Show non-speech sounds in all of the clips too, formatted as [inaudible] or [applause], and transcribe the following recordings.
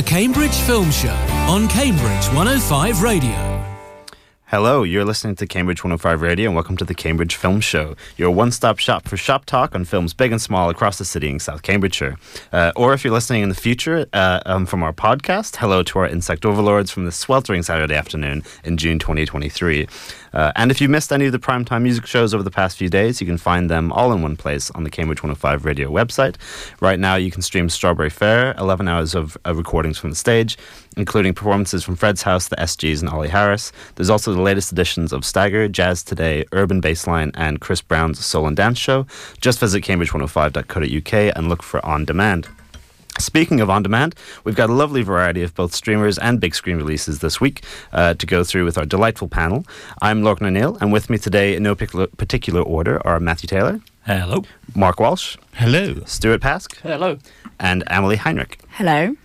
The Cambridge Film Show on Cambridge 105 Radio. Hello, you're listening to Cambridge 105 Radio and welcome to the Cambridge Film Show, your one stop shop for shop talk on films big and small across the city in South Cambridgeshire. Uh, or if you're listening in the future uh, um, from our podcast, hello to our insect overlords from the sweltering Saturday afternoon in June 2023. Uh, and if you missed any of the primetime music shows over the past few days, you can find them all in one place on the Cambridge 105 radio website. Right now, you can stream Strawberry Fair, 11 hours of uh, recordings from the stage, including performances from Fred's House, the SGs, and Ollie Harris. There's also the latest editions of Stagger, Jazz Today, Urban Bassline, and Chris Brown's Soul and Dance Show. Just visit cambridge105.co.uk and look for On Demand. Speaking of on demand, we've got a lovely variety of both streamers and big screen releases this week uh, to go through with our delightful panel. I'm Lorcan O'Neill, and with me today, in no particular order, are Matthew Taylor. Hello. Mark Walsh. Hello. Stuart Pask. Hello. And Emily Heinrich. Hello.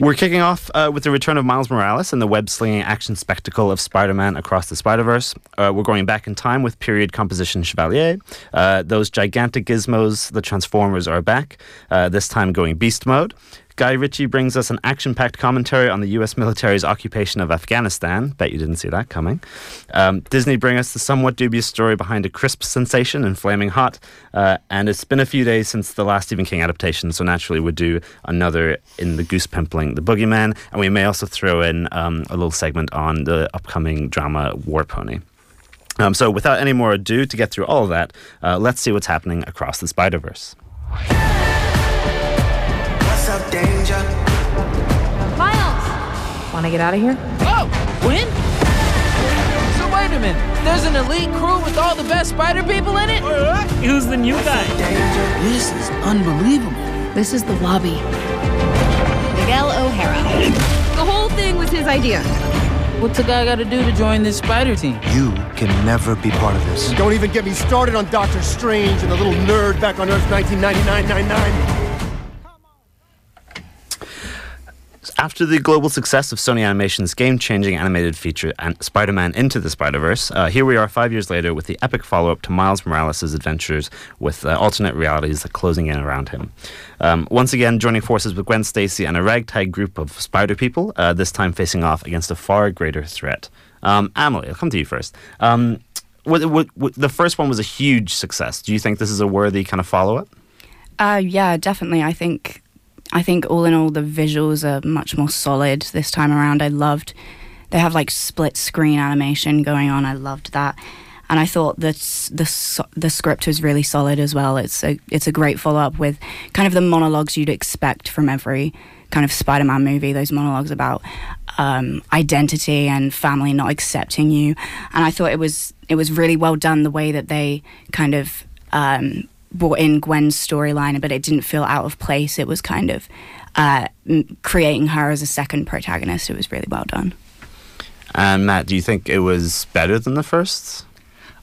We're kicking off uh, with the return of Miles Morales and the web slinging action spectacle of Spider Man Across the Spider Verse. Uh, we're going back in time with period composition Chevalier. Uh, those gigantic gizmos, the Transformers, are back, uh, this time going beast mode. Guy Ritchie brings us an action packed commentary on the US military's occupation of Afghanistan. Bet you didn't see that coming. Um, Disney bring us the somewhat dubious story behind a crisp sensation and Flaming Hot. Uh, and it's been a few days since the last Stephen King adaptation, so naturally we'll do another in the Goose Pimpling The Boogeyman. And we may also throw in um, a little segment on the upcoming drama War Pony. Um, so, without any more ado, to get through all of that, uh, let's see what's happening across the Spider Verse up, danger. Miles! Want to get out of here? Oh, Gwen? So wait a minute. There's an elite crew with all the best spider people in it? Who's the new guy? This is unbelievable. This is the lobby. Miguel O'Hara. The whole thing was his idea. What's a guy got to do to join this spider team? You can never be part of this. Don't even get me started on Doctor Strange and the little nerd back on Earth 1999-99. After the global success of Sony Animation's game changing animated feature Spider Man Into the Spider Verse, uh, here we are five years later with the epic follow up to Miles Morales' adventures with uh, alternate realities closing in around him. Um, once again, joining forces with Gwen Stacy and a ragtag group of spider people, uh, this time facing off against a far greater threat. Um, Emily, I'll come to you first. Um, the first one was a huge success. Do you think this is a worthy kind of follow up? Uh, yeah, definitely. I think I think all in all, the visuals are much more solid this time around. I loved they have like split screen animation going on. I loved that, and I thought that the the script was really solid as well. It's a it's a great follow up with kind of the monologues you'd expect from every kind of Spider Man movie. Those monologues about um, identity and family not accepting you, and I thought it was it was really well done the way that they kind of um, brought in Gwen's storyline, but it didn't feel out of place. It was kind of uh, creating her as a second protagonist. It was really well done. And Matt, do you think it was better than the first?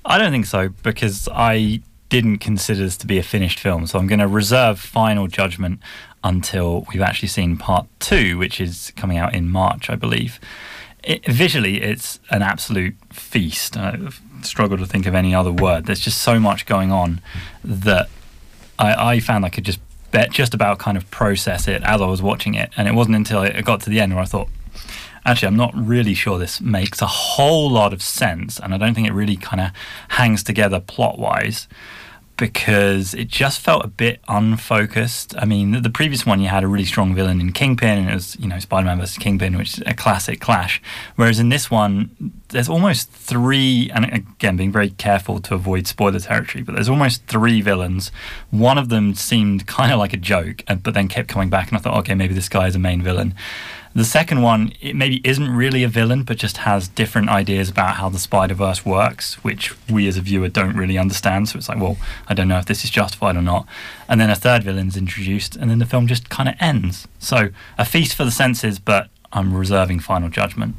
I don't think so because I didn't consider this to be a finished film. So I'm going to reserve final judgment until we've actually seen part two, which is coming out in March, I believe. It, visually, it's an absolute feast. Uh, struggle to think of any other word. There's just so much going on that I, I found I could just bet just about kind of process it as I was watching it. And it wasn't until it got to the end where I thought, actually, I'm not really sure this makes a whole lot of sense. And I don't think it really kind of hangs together plot wise because it just felt a bit unfocused. I mean, the, previous one you had a really strong villain in Kingpin, and it was you know Spider-Man versus Kingpin, which is a classic clash. Whereas in this one, there's almost three, and again, being very careful to avoid spoiler territory, but there's almost three villains. One of them seemed kind of like a joke, but then kept coming back, and I thought, okay, maybe this guy is a main villain. The second one, it maybe isn't really a villain, but just has different ideas about how the Spider Verse works, which we as a viewer don't really understand. So it's like, well, I don't know if this is justified or not. And then a third villain's introduced, and then the film just kind of ends. So a feast for the senses, but I'm reserving final judgment.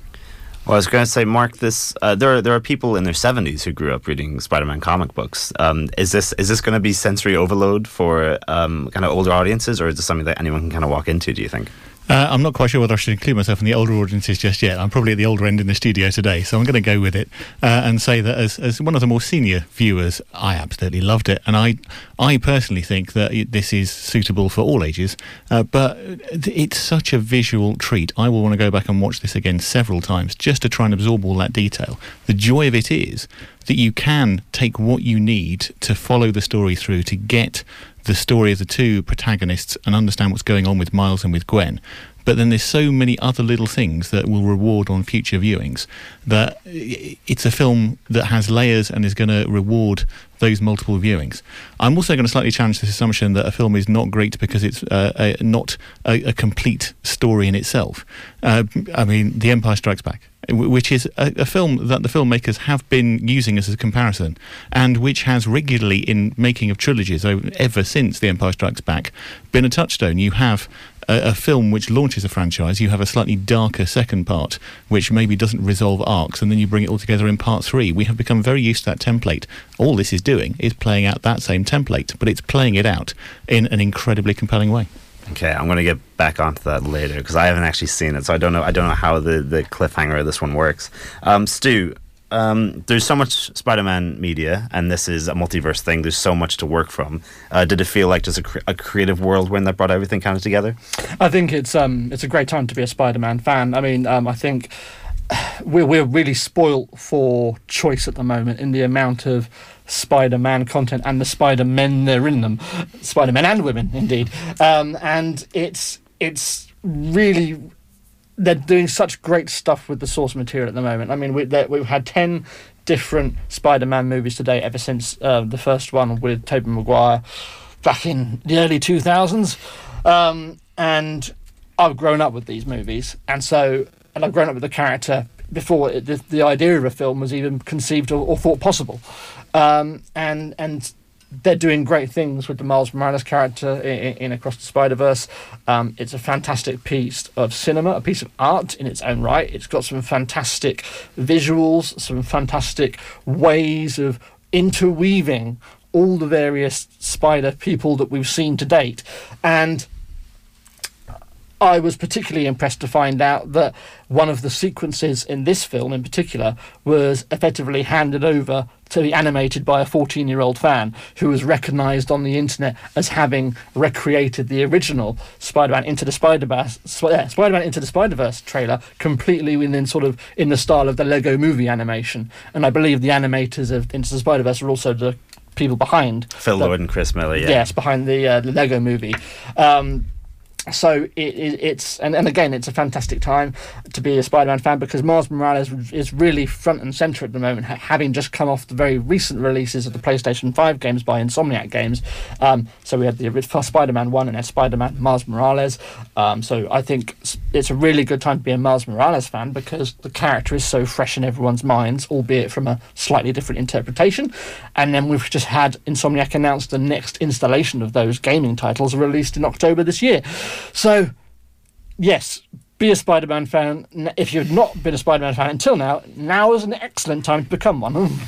Well, I was going to say, Mark, this uh, there are there are people in their seventies who grew up reading Spider-Man comic books. Um, is this is this going to be sensory overload for um, kind of older audiences, or is this something that anyone can kind of walk into? Do you think? Uh, I'm not quite sure whether I should include myself in the older audiences just yet. I'm probably at the older end in the studio today, so I'm going to go with it uh, and say that as, as one of the more senior viewers, I absolutely loved it, and I I personally think that this is suitable for all ages. Uh, but it's such a visual treat. I will want to go back and watch this again several times just to try and absorb all that detail. The joy of it is that you can take what you need to follow the story through to get the story of the two protagonists and understand what's going on with Miles and with Gwen. But then there's so many other little things that will reward on future viewings that it's a film that has layers and is going to reward those multiple viewings. I'm also going to slightly challenge this assumption that a film is not great because it's uh, a, not a, a, complete story in itself. Uh, I mean, The Empire Strikes Back which is a, a, film that the filmmakers have been using as a comparison, and which has regularly, in making of trilogies ever since The Empire Strikes Back, been a touchstone. You have a, a, film which launches a franchise, you have a slightly darker second part, which maybe doesn't resolve arcs, and then you bring it all together in part three. We have become very used to that template. All this is doing is playing out that same template, but it's playing it out in an incredibly compelling way. Okay, I'm going to get back onto that later because I haven't actually seen it, so I don't know. I don't know how the, the cliffhanger of this one works. Um, Stu, um, there's so much Spider-Man media, and this is a multiverse thing. There's so much to work from. Uh, did it feel like just a, cre- a creative whirlwind that brought everything kind of together? I think it's um, it's a great time to be a Spider-Man fan. I mean, um, I think we're we're really spoilt for choice at the moment in the amount of Spider-Man content and the Spider-Men they're in them, Spider-Men and women indeed, um, and it's it's really they're doing such great stuff with the source material at the moment. I mean, we, we've had ten different Spider-Man movies today ever since uh, the first one with Tobey Maguire back in the early two thousands, um, and I've grown up with these movies, and so and I've grown up with the character before it, the, the idea of a film was even conceived or, or thought possible. Um, and and they're doing great things with the Miles Morales character in, in Across the Spider Verse. Um, it's a fantastic piece of cinema, a piece of art in its own right. It's got some fantastic visuals, some fantastic ways of interweaving all the various spider people that we've seen to date, and I was particularly impressed to find out that one of the sequences in this film, in particular, was effectively handed over to be animated by a 14 year old fan who was recognised on the internet as having recreated the original Spider Man Into the Spider Verse, Spider Man Into the Spider Verse trailer completely within sort of in the style of the Lego movie animation. And I believe the animators of Into the Spider Verse are also the people behind Phil the, Lord and Chris Miller, yeah. Yes, behind the, uh, the Lego movie. Um, so it, it, it's and, and again it's a fantastic time to be a Spider-Man fan because Miles Morales is really front and center at the moment, having just come off the very recent releases of the PlayStation 5 games by Insomniac Games. Um, so we had the Spider-Man One and then Spider-Man Miles Morales. Um, so I think it's a really good time to be a Miles Morales fan because the character is so fresh in everyone's minds, albeit from a slightly different interpretation. And then we've just had Insomniac announce the next installation of those gaming titles released in October this year. So, yes, be a Spider Man fan. If you've not been a Spider Man fan until now, now is an excellent time to become one. [laughs]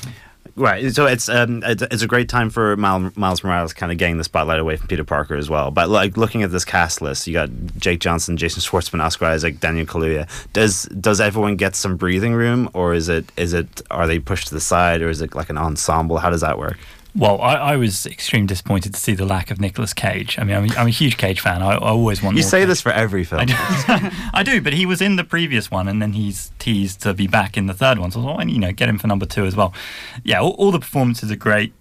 Right, so it's um, it's, a great time for Miles Morales kind of getting the spotlight away from Peter Parker as well. But like looking at this cast list, you got Jake Johnson, Jason Schwartzman, Oscar Isaac, Daniel Kaluuya. Does does everyone get some breathing room, or is it is it are they pushed to the side, or is it like an ensemble? How does that work? Well, I, I, was extremely disappointed to see the lack of Nicolas Cage. I mean, I'm, I'm a huge Cage fan. I, I always want. You say Cage. this for every film. I do. [laughs] I do, but he was in the previous one, and then he's teased to be back in the third one. So, I thought, you know, get him for number two as well. Yeah, all, all the performances are great.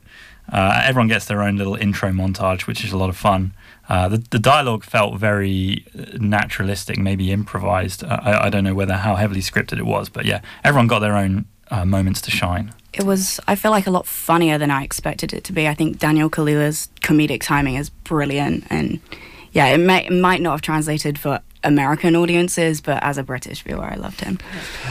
Uh, everyone gets their own little intro montage, which is a lot of fun. Uh, the, the dialogue felt very naturalistic, maybe improvised. Uh, I, I don't know whether how heavily scripted it was, but yeah, everyone got their own uh, moments to shine it was I feel like a lot funnier than I expected it to be. I think Daniel Kaluuya's comedic timing is brilliant, and yeah, it, may, might not have translated for American audiences, but as a British viewer, I loved him.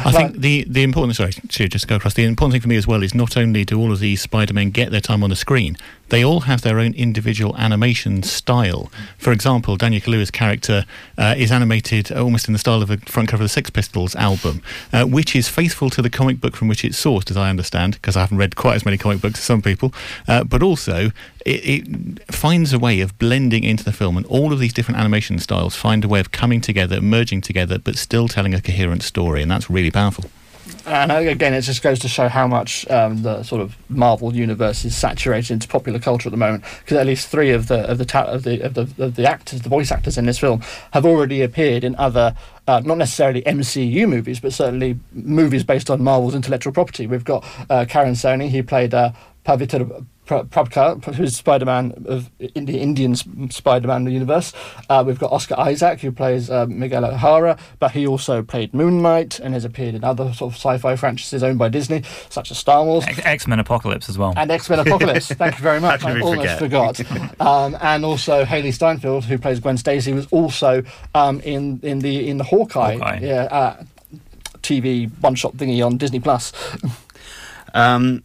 I think the the important sorry to just go across the important thing for me as well is not only do all of these Spider Men get their time on the screen, they all have their own individual animation style. For example, Daniel Kaluuya's character uh, is animated almost in the style of a front cover of the Sex Pistols album, uh, which is faithful to the comic book from which it's sourced, as I understand, because I haven't read quite as many comic books as some people. Uh, but also, it, it, finds a way of blending into the film, and all of these different animation styles find a way of coming together, merging together, but still telling a coherent story, and that's really powerful. And again, it just goes to show how much um, the sort of Marvel universe is saturated into popular culture at the moment. Because at least three of the of the, ta- of the of the of the actors, the voice actors in this film, have already appeared in other, uh, not necessarily MCU movies, but certainly movies based on Marvel's intellectual property. We've got uh, Karan Soni, he played uh, Pavitra Prabhakar, who's Spider-Man of in the Indian Spider-Man universe. Uh, we've got Oscar Isaac, who plays uh, Miguel O'Hara, but he also played Moon Knight and has appeared in other sort of sci-fi franchises owned by Disney, such as Star Wars, X Men Apocalypse as well, and X Men Apocalypse. [laughs] Thank you very much. I almost forgot. [laughs] Um, and also Hailee Steinfeld, who plays Gwen Stacy, was also um, in in the in the Hawkeye, Hawkeye. Yeah, uh, TV one-shot thingy on Disney Plus. Um,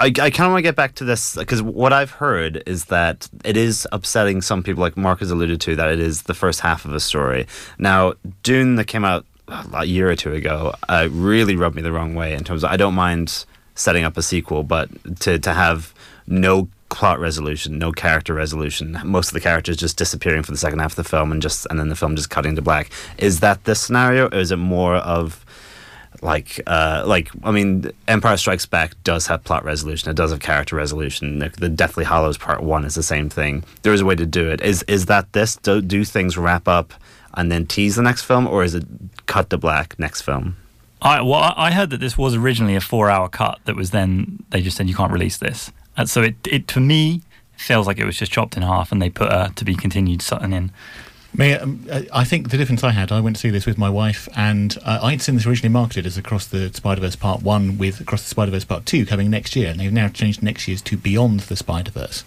I, I kind of want to get back to this because what I've heard is that it is upsetting some people, like Mark has alluded to, that it is the first half of a story. Now, Dune that came out a year or two ago uh, really rubbed me the wrong way in terms of I don't mind setting up a sequel, but to, to have no plot resolution, no character resolution, most of the characters just disappearing for the second half of the film and just and then the film just cutting to black. Is that this scenario, or is it more of like uh, like I mean, Empire Strikes Back does have plot resolution. It does have character resolution. The, the Deathly Hallows Part One is the same thing. There is a way to do it. Is is that this? Do, do things wrap up and then tease the next film, or is it cut to black next film? I well, I heard that this was originally a four-hour cut that was then they just said you can't release this. And so it it to me feels like it was just chopped in half and they put a to be continued something in. Um, I think the difference I had, I went to see this with my wife, and uh, I'd seen this originally marketed as Across the Spider Verse Part 1 with Across the Spider Verse Part 2 coming next year, and they've now changed next year's to Beyond the Spider Verse.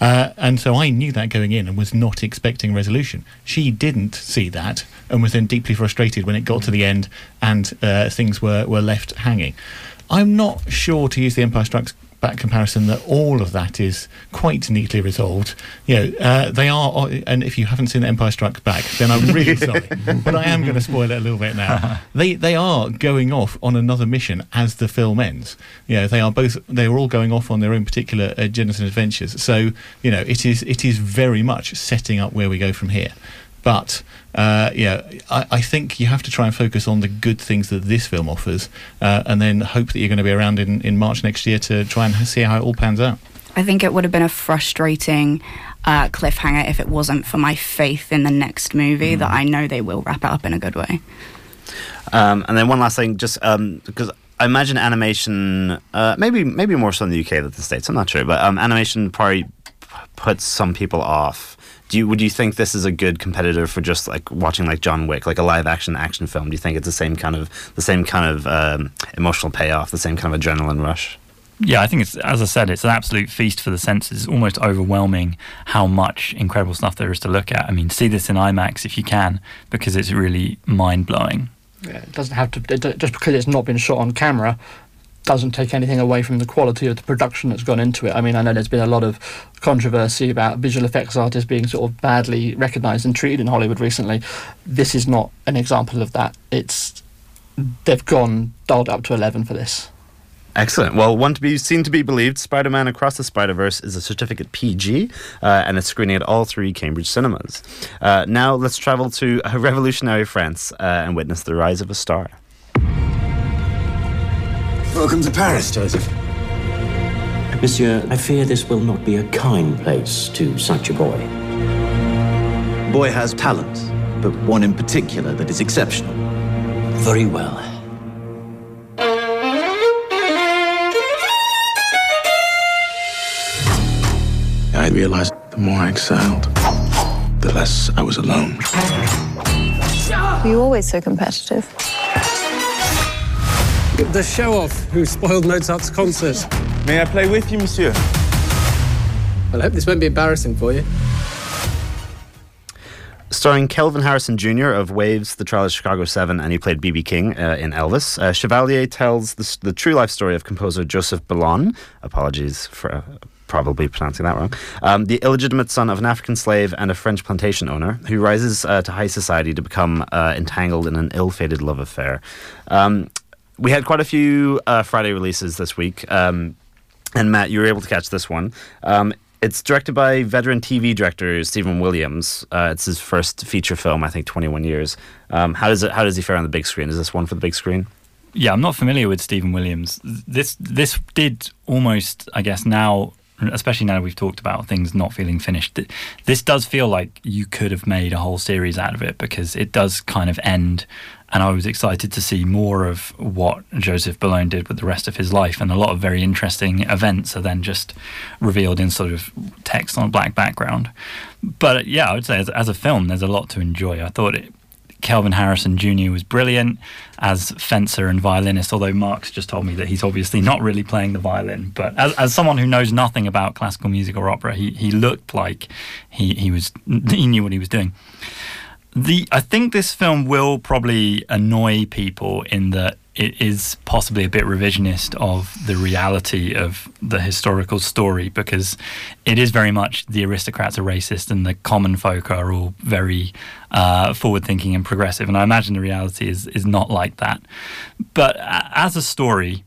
Uh, and so I knew that going in and was not expecting resolution. She didn't see that and was then deeply frustrated when it got to the end and uh, things were, were left hanging. I'm not sure, to use the Empire Strikes back comparison that all of that is quite neatly resolved. You know, uh, they are, and if you haven't seen Empire Strikes Back, then I'm really [laughs] sorry, but I am going to spoil it a little bit now. [laughs] They they are going off on another mission as the film ends. You know, they are both they are all going off on their own particular uh, and adventures. So you know, it is it is very much setting up where we go from here. But uh, yeah, I, I, think you have to try and focus on the good things that this film offers, uh, and then hope that you're going to be around in, in March next year to try and see how it all pans out. I think it would have been a frustrating uh, cliffhanger if it wasn't for my faith in the next movie mm. that I know they will wrap it up in a good way. Um, and then one last thing, just um, because I imagine animation, uh, maybe maybe more so in the UK than the States. I'm not sure, but um, animation probably puts some people off do you would you think this is a good competitor for just like watching like John Wick, like a live action action film? Do you think it's the same kind of the same kind of um, emotional payoff, the same kind of adrenaline rush? Yeah, I think it's as I said, it's an absolute feast for the senses. It's almost overwhelming how much incredible stuff there is to look at. I mean, see this in IMAX if you can, because it's really mind blowing. Yeah, it doesn't have to just because it's not been shot on camera doesn't take anything away from the quality of the production that's gone into it. I mean, I know there's been a lot of controversy about visual effects artists being sort of badly recognised and treated in Hollywood recently. This is not an example of that. It's they've gone dialed up to eleven for this. Excellent. Well, one to be seen to be believed, Spider-Man Across the Spider-Verse is a certificate PG, uh, and it's screening at all three Cambridge cinemas. Uh, now let's travel to [laughs] revolutionary France uh, and witness the rise of a star. Welcome to Paris, Joseph. Monsieur, I fear this will not be a kind place to such a boy. Boy has talent, but one in particular that is exceptional. Very well. I realized the more I excelled, the less I was alone. Were you always so competitive? The show-off who spoiled Mozart's concert. May I play with you, monsieur? Well, I hope this won't be embarrassing for you. Starring Kelvin Harrison Jr. of Waves, The Trial of Chicago 7, and he played B.B. King uh, in Elvis. Uh, Chevalier tells the, the, true life story of composer Joseph Bellon. Apologies for uh, probably pronouncing that wrong. Um, the illegitimate son of an African slave and a French plantation owner who rises uh, to high society to become uh, entangled in an ill-fated love affair. Um, we had quite a few uh, Friday releases this week. Um, and Matt, you were able to catch this one. Um, it's directed by veteran TV director Stephen Williams. Uh, it's his first feature film, I think, 21 years. Um, how does it? How does he fare on the big screen? Is this one for the big screen? Yeah, I'm not familiar with Stephen Williams. This this did almost, I guess, now especially now we've talked about things not feeling finished. This does feel like you could have made a whole series out of it because it does kind of end. And I was excited to see more of what Joseph Boulogne did with the rest of his life. And a lot of very interesting events are then just revealed in sort of text on a black background. But yeah, I would say as, as a film, there's a lot to enjoy. I thought it, Kelvin Harrison Jr. was brilliant as fencer and violinist, although Mark's just told me that he's obviously not really playing the violin. But as, as someone who knows nothing about classical music or opera, he, he looked like he, he was he knew what he was doing. The I think this film will probably annoy people in that it is possibly a bit revisionist of the reality of the historical story because it is very much the aristocrats are racist and the common folk are all very uh, forward thinking and progressive. And I imagine the reality is, is not like that. But as a story,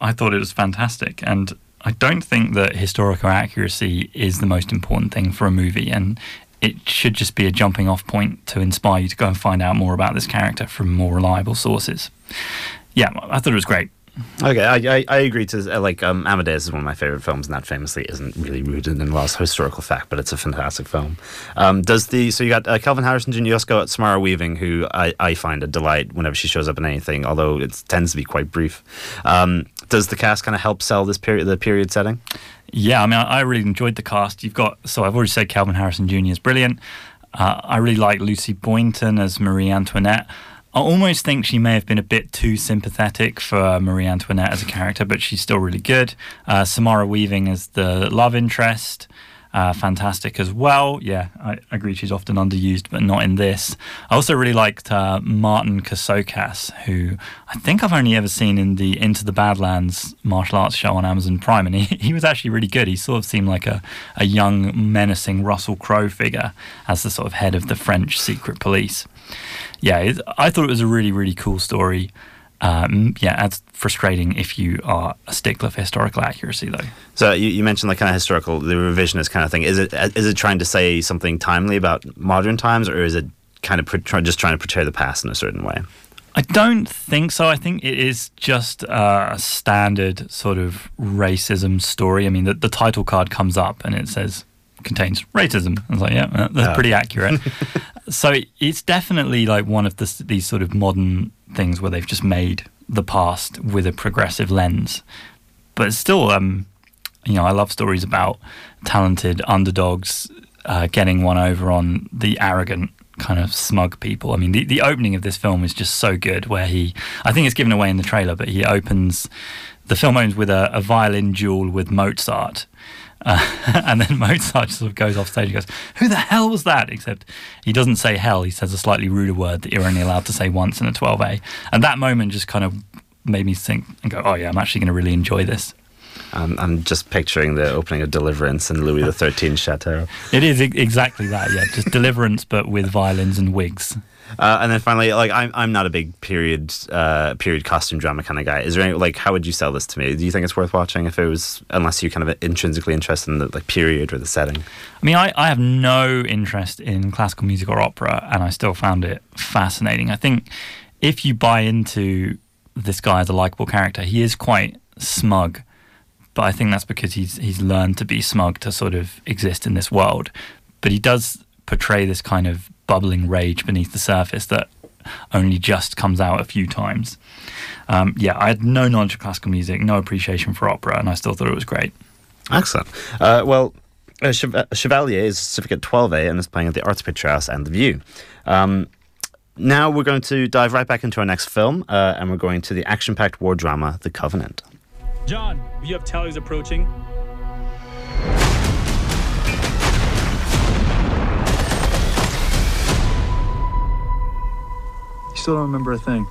I thought it was fantastic. And I don't think that historical accuracy is the most important thing for a movie. And it should just be a jumping off point to inspire you to go and find out more about this character from more reliable sources yeah, I thought it was great. Okay, I, I, I agree to uh, like um, Amadeus is one of my favorite films, and that famously isn't really rooted in lot historical fact, but it's a fantastic film. Um, does the so you got uh, Kelvin Harrison Jr. Also got Samara Weaving, who I, I find a delight whenever she shows up in anything, although it tends to be quite brief. Um, does the cast kind of help sell this period the period setting? Yeah, I mean, I, I really enjoyed the cast. You've got so I've already said Kelvin Harrison Jr. is brilliant. Uh, I really like Lucy Boynton as Marie Antoinette. I almost think she may have been a bit too sympathetic for Marie Antoinette as a character, but she's still really good. Uh, Samara Weaving as the love interest. Uh, fantastic as well. Yeah, I agree she's often underused, but not in this. I also really liked uh, Marton Csokas, who I think I've only ever seen in the Into the Badlands martial arts show on Amazon Prime, and he, [laughs] he was actually really good. He sort of seemed like a, a young, menacing Russell Crowe figure as the sort of head of the French secret police yeah, I thought it was a really, really cool story. Um, yeah, it's frustrating if you are a stickler for historical accuracy, though. So you, you mentioned the kind of historical, the revisionist kind of thing. Is it is it trying to say something timely about modern times, or is it kind of just trying to portray the past in a certain way? I don't think so. I think it is just a standard sort of racism story. I mean, the, the title card comes up and it says contains racism. I was like, yeah, that's oh. pretty accurate. [laughs] so it's definitely like one of the, these sort of modern things where they've just made the past with a progressive lens. But still, um, you know, I love stories about talented underdogs uh, getting one over on the arrogant kind of smug people. I mean, the, the opening of this film is just so good where he, I think it's given away in the trailer, but he opens, the film opens with a, a violin duel with Mozart uh, [laughs] and then Mozart sort of goes off stage and goes, Who the hell was that? Except he doesn't say hell, he says a slightly ruder word that you're only allowed to say once in a 12A. And that moment just kind of made me think and go, Oh, yeah, I'm actually going to really enjoy this. Um, I'm just picturing the opening of Deliverance in Louis XIII [laughs] chateau. It is exactly that, yeah. Just Deliverance, but with violins and wigs. Uh, and then finally, like I'm, I'm not a big period, uh, period costume drama kind of guy. Is there any like, how would you sell this to me? Do you think it's worth watching if it was, unless you're kind of intrinsically interested in the like period or the setting? I mean, I, I have no interest in classical music or opera, and I still found it fascinating. I think if you buy into this guy as a likable character, he is quite smug, but I think that's because he's he's learned to be smug to sort of exist in this world. But he does portray this kind of bubbling rage beneath the surface that only just comes out a few times. Um, yeah, I had no knowledge of classical music, no appreciation for opera, and I still thought it was great. Excellent. Uh, well, uh, Chevalier is certificate 12A and is playing at the Arts Picture House and The View. Um, now we're going to dive right back into our next film, uh, and we're going to the action packed war drama, The Covenant. John, you have tallies approaching. Still don't remember a thing.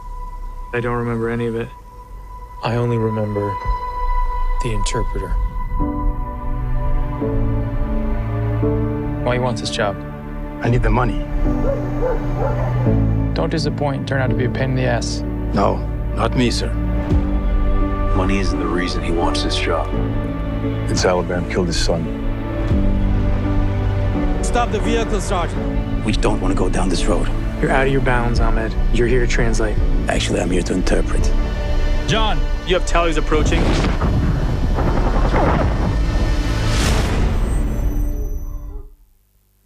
I don't remember any of it. I only remember the interpreter. Why you want this job? I need the money. Don't disappoint and turn out to be a pain in the ass. No, not me, sir. Money isn't the reason he wants this job. It's Alabama killed his son. Stop the vehicle, Sergeant. We don't want to go down this road. You're out of your bounds, Ahmed. You're here to translate. Actually, I'm here to interpret. John, you have tallies approaching.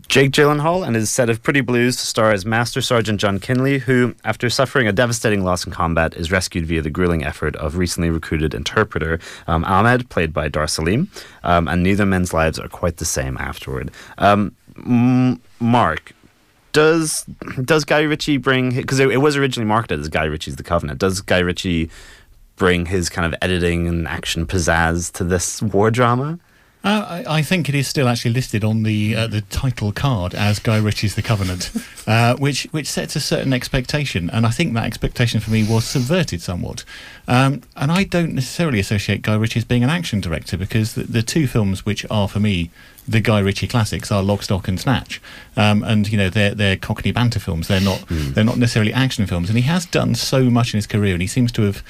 Jake Gyllenhaal and his set of Pretty Blues star as Master Sergeant John Kinley, who, after suffering a devastating loss in combat, is rescued via the grueling effort of recently recruited interpreter um, Ahmed, played by Dar Salim, um, and neither men's lives are quite the same afterward. Um, M- Mark, does does Guy Ritchie bring because it, it was originally marketed as Guy Ritchie's The Covenant? Does Guy Ritchie bring his kind of editing and action pizzazz to this war drama? Uh, I, I think it is still actually listed on the uh, the title card as Guy Ritchie's The Covenant, [laughs] uh, which which sets a certain expectation, and I think that expectation for me was subverted somewhat. Um, and I don't necessarily associate Guy Ritchie as being an action director because the, the two films which are for me the Guy Ritchie classics are Lock, Stock and Snatch, um, and you know they're they're Cockney banter films. They're not they're not necessarily action films, and he has done so much in his career, and he seems to have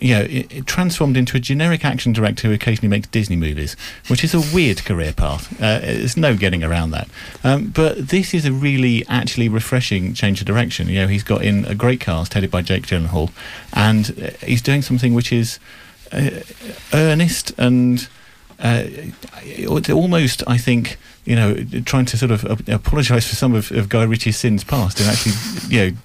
you know, it, it transformed into a generic action director who occasionally makes Disney movies, which is a weird career path. Uh, there's no getting around that. Um, but this is a really actually refreshing change of direction. You know, he's got in a great cast headed by Jake Gyllenhaal, and uh, he's doing something which is uh, earnest and uh, it's almost, I think, you know, trying to sort of apologise for some of, of Guy Ritchie's sins past, and actually, you know,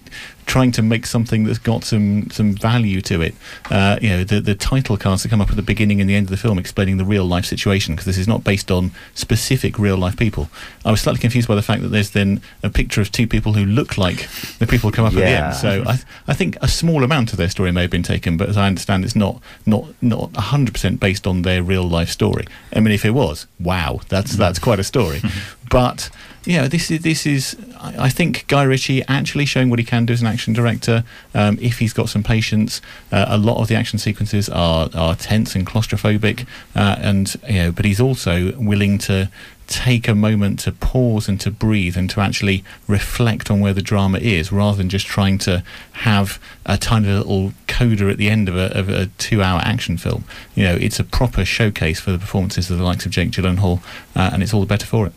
trying to make something that's got some some value to it. Uh, you know, the the title cards that come up at the beginning and the end of the film explaining the real life situation because this is not based on specific real life people. I was slightly confused by the fact that there's then a picture of two people who look like the people who come up at the end. So I th- I think a small amount of their story may have been taken, but as I understand, it's not not not hundred percent based on their real life story. I mean, if it was, wow, that's that's quite a story. [laughs] but you know, this is this is I, I think Guy Ritchie actually showing what he can do as an action director. Um, if he's got some patience, uh, a lot of the action sequences are are tense and claustrophobic, uh, and you know, but he's also willing to take a moment to pause and to breathe and to actually reflect on where the drama is rather than just trying to have a tiny little coda at the end of a, of a two hour action film. You know, it's a proper showcase for the performances of the likes of Jake Gyllenhaal, uh, and it's all the better for it.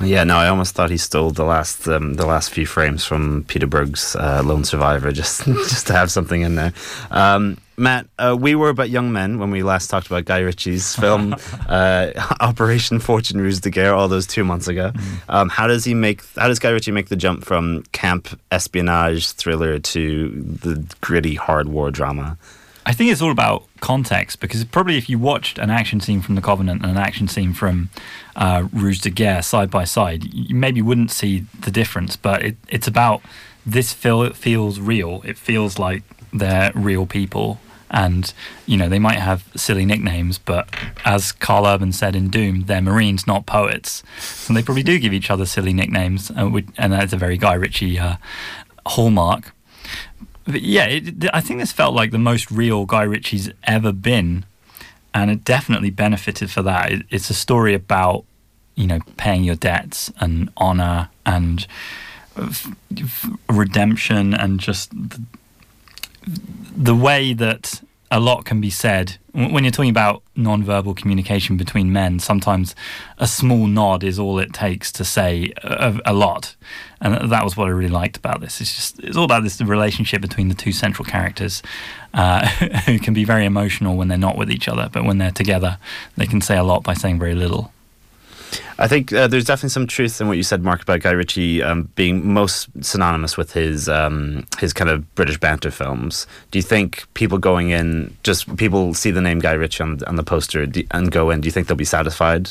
Yeah, no, I almost thought he stole the last um, the last few frames from Peter Berg's uh, Lone Survivor, just [laughs] just to have something in there. Um, Matt, uh, we were but young men when we last talked about Guy Ritchie's film [laughs] uh, [laughs] Operation Fortune Ruse de Guerre all those two months ago. Um, how does he make? How does Guy Ritchie make the jump from camp espionage thriller to the gritty hard war drama? I think it's all about context because probably if you watched an action scene from The Covenant and an action scene from uh, Ruse de Guerre side by side, you maybe wouldn't see the difference. But it, it's about this feel, it feels real. It feels like they're real people. And, you know, they might have silly nicknames, but as Karl Urban said in Doom, they're Marines, not poets. So they probably do give each other silly nicknames. Uh, which- and that's a very Guy Ritchie uh, hallmark. But yeah, it, I think this felt like the most real Guy Ritchie's ever been, and it definitely benefited for that. It, it's a story about you know paying your debts and honor and f- f- redemption and just the, the way that a lot can be said. When you're talking about non-verbal communication between men sometimes a small nod is all it takes to say a, a lot. And that was what i really liked about this. It's just it's all about this relationship between the two central characters uh, [laughs] who can be very emotional when they're not with each other but when they're together they can say a lot by saying very little I think uh, there's definitely some truth in what you said, Mark, about Guy Ritchie um, being most synonymous with his um, his kind of British banter films. Do you think people going in, just people see the name Guy Ritchie on, on the poster and go in? Do you think they'll be satisfied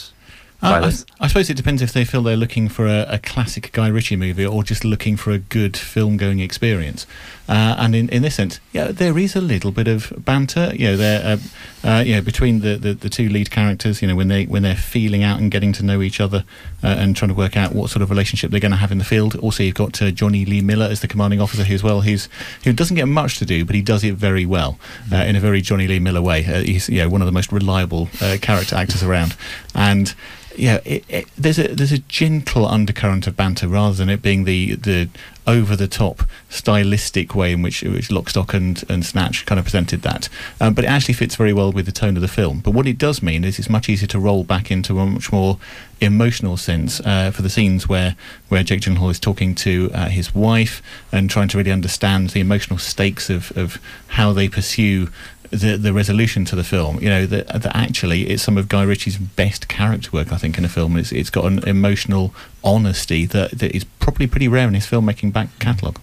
Uh, I. I suppose it depends if they feel they're looking for a, a classic Guy Ritchie movie or just looking for a good film going experience. Uh, and in, in this sense, yeah, there is a little bit of banter. You know, there, uh, uh, you know, between the, the, the two lead characters. You know, when they when they're feeling out and getting to know each other uh, and trying to work out what sort of relationship they're going to have in the field. Also, you've got uh, Jonny Lee Miller as the commanding officer, who as well, who's who doesn't get much to do, but he does it very well uh, in a very Jonny Lee Miller way. He's you know one of the most reliable character actors around, and yeah, it, it, there's a there's a gentle undercurrent of banter rather than it being the the over the top stylistic way in which which Lock, Stock and, and Snatch kind of presented that. Um, but it actually fits very well with the tone of the film. But what it does mean is it's much easier to roll back into a much more emotional sense uh, for the scenes where where Jake Gyllenhaal is talking to uh, his wife and trying to really understand the emotional stakes of of how they pursue the the resolution to the film. You know that, that actually it's some of Guy Ritchie's best character work. I think in a film. It's it's got an emotional honesty that that is probably pretty rare in his filmmaking back catalogue.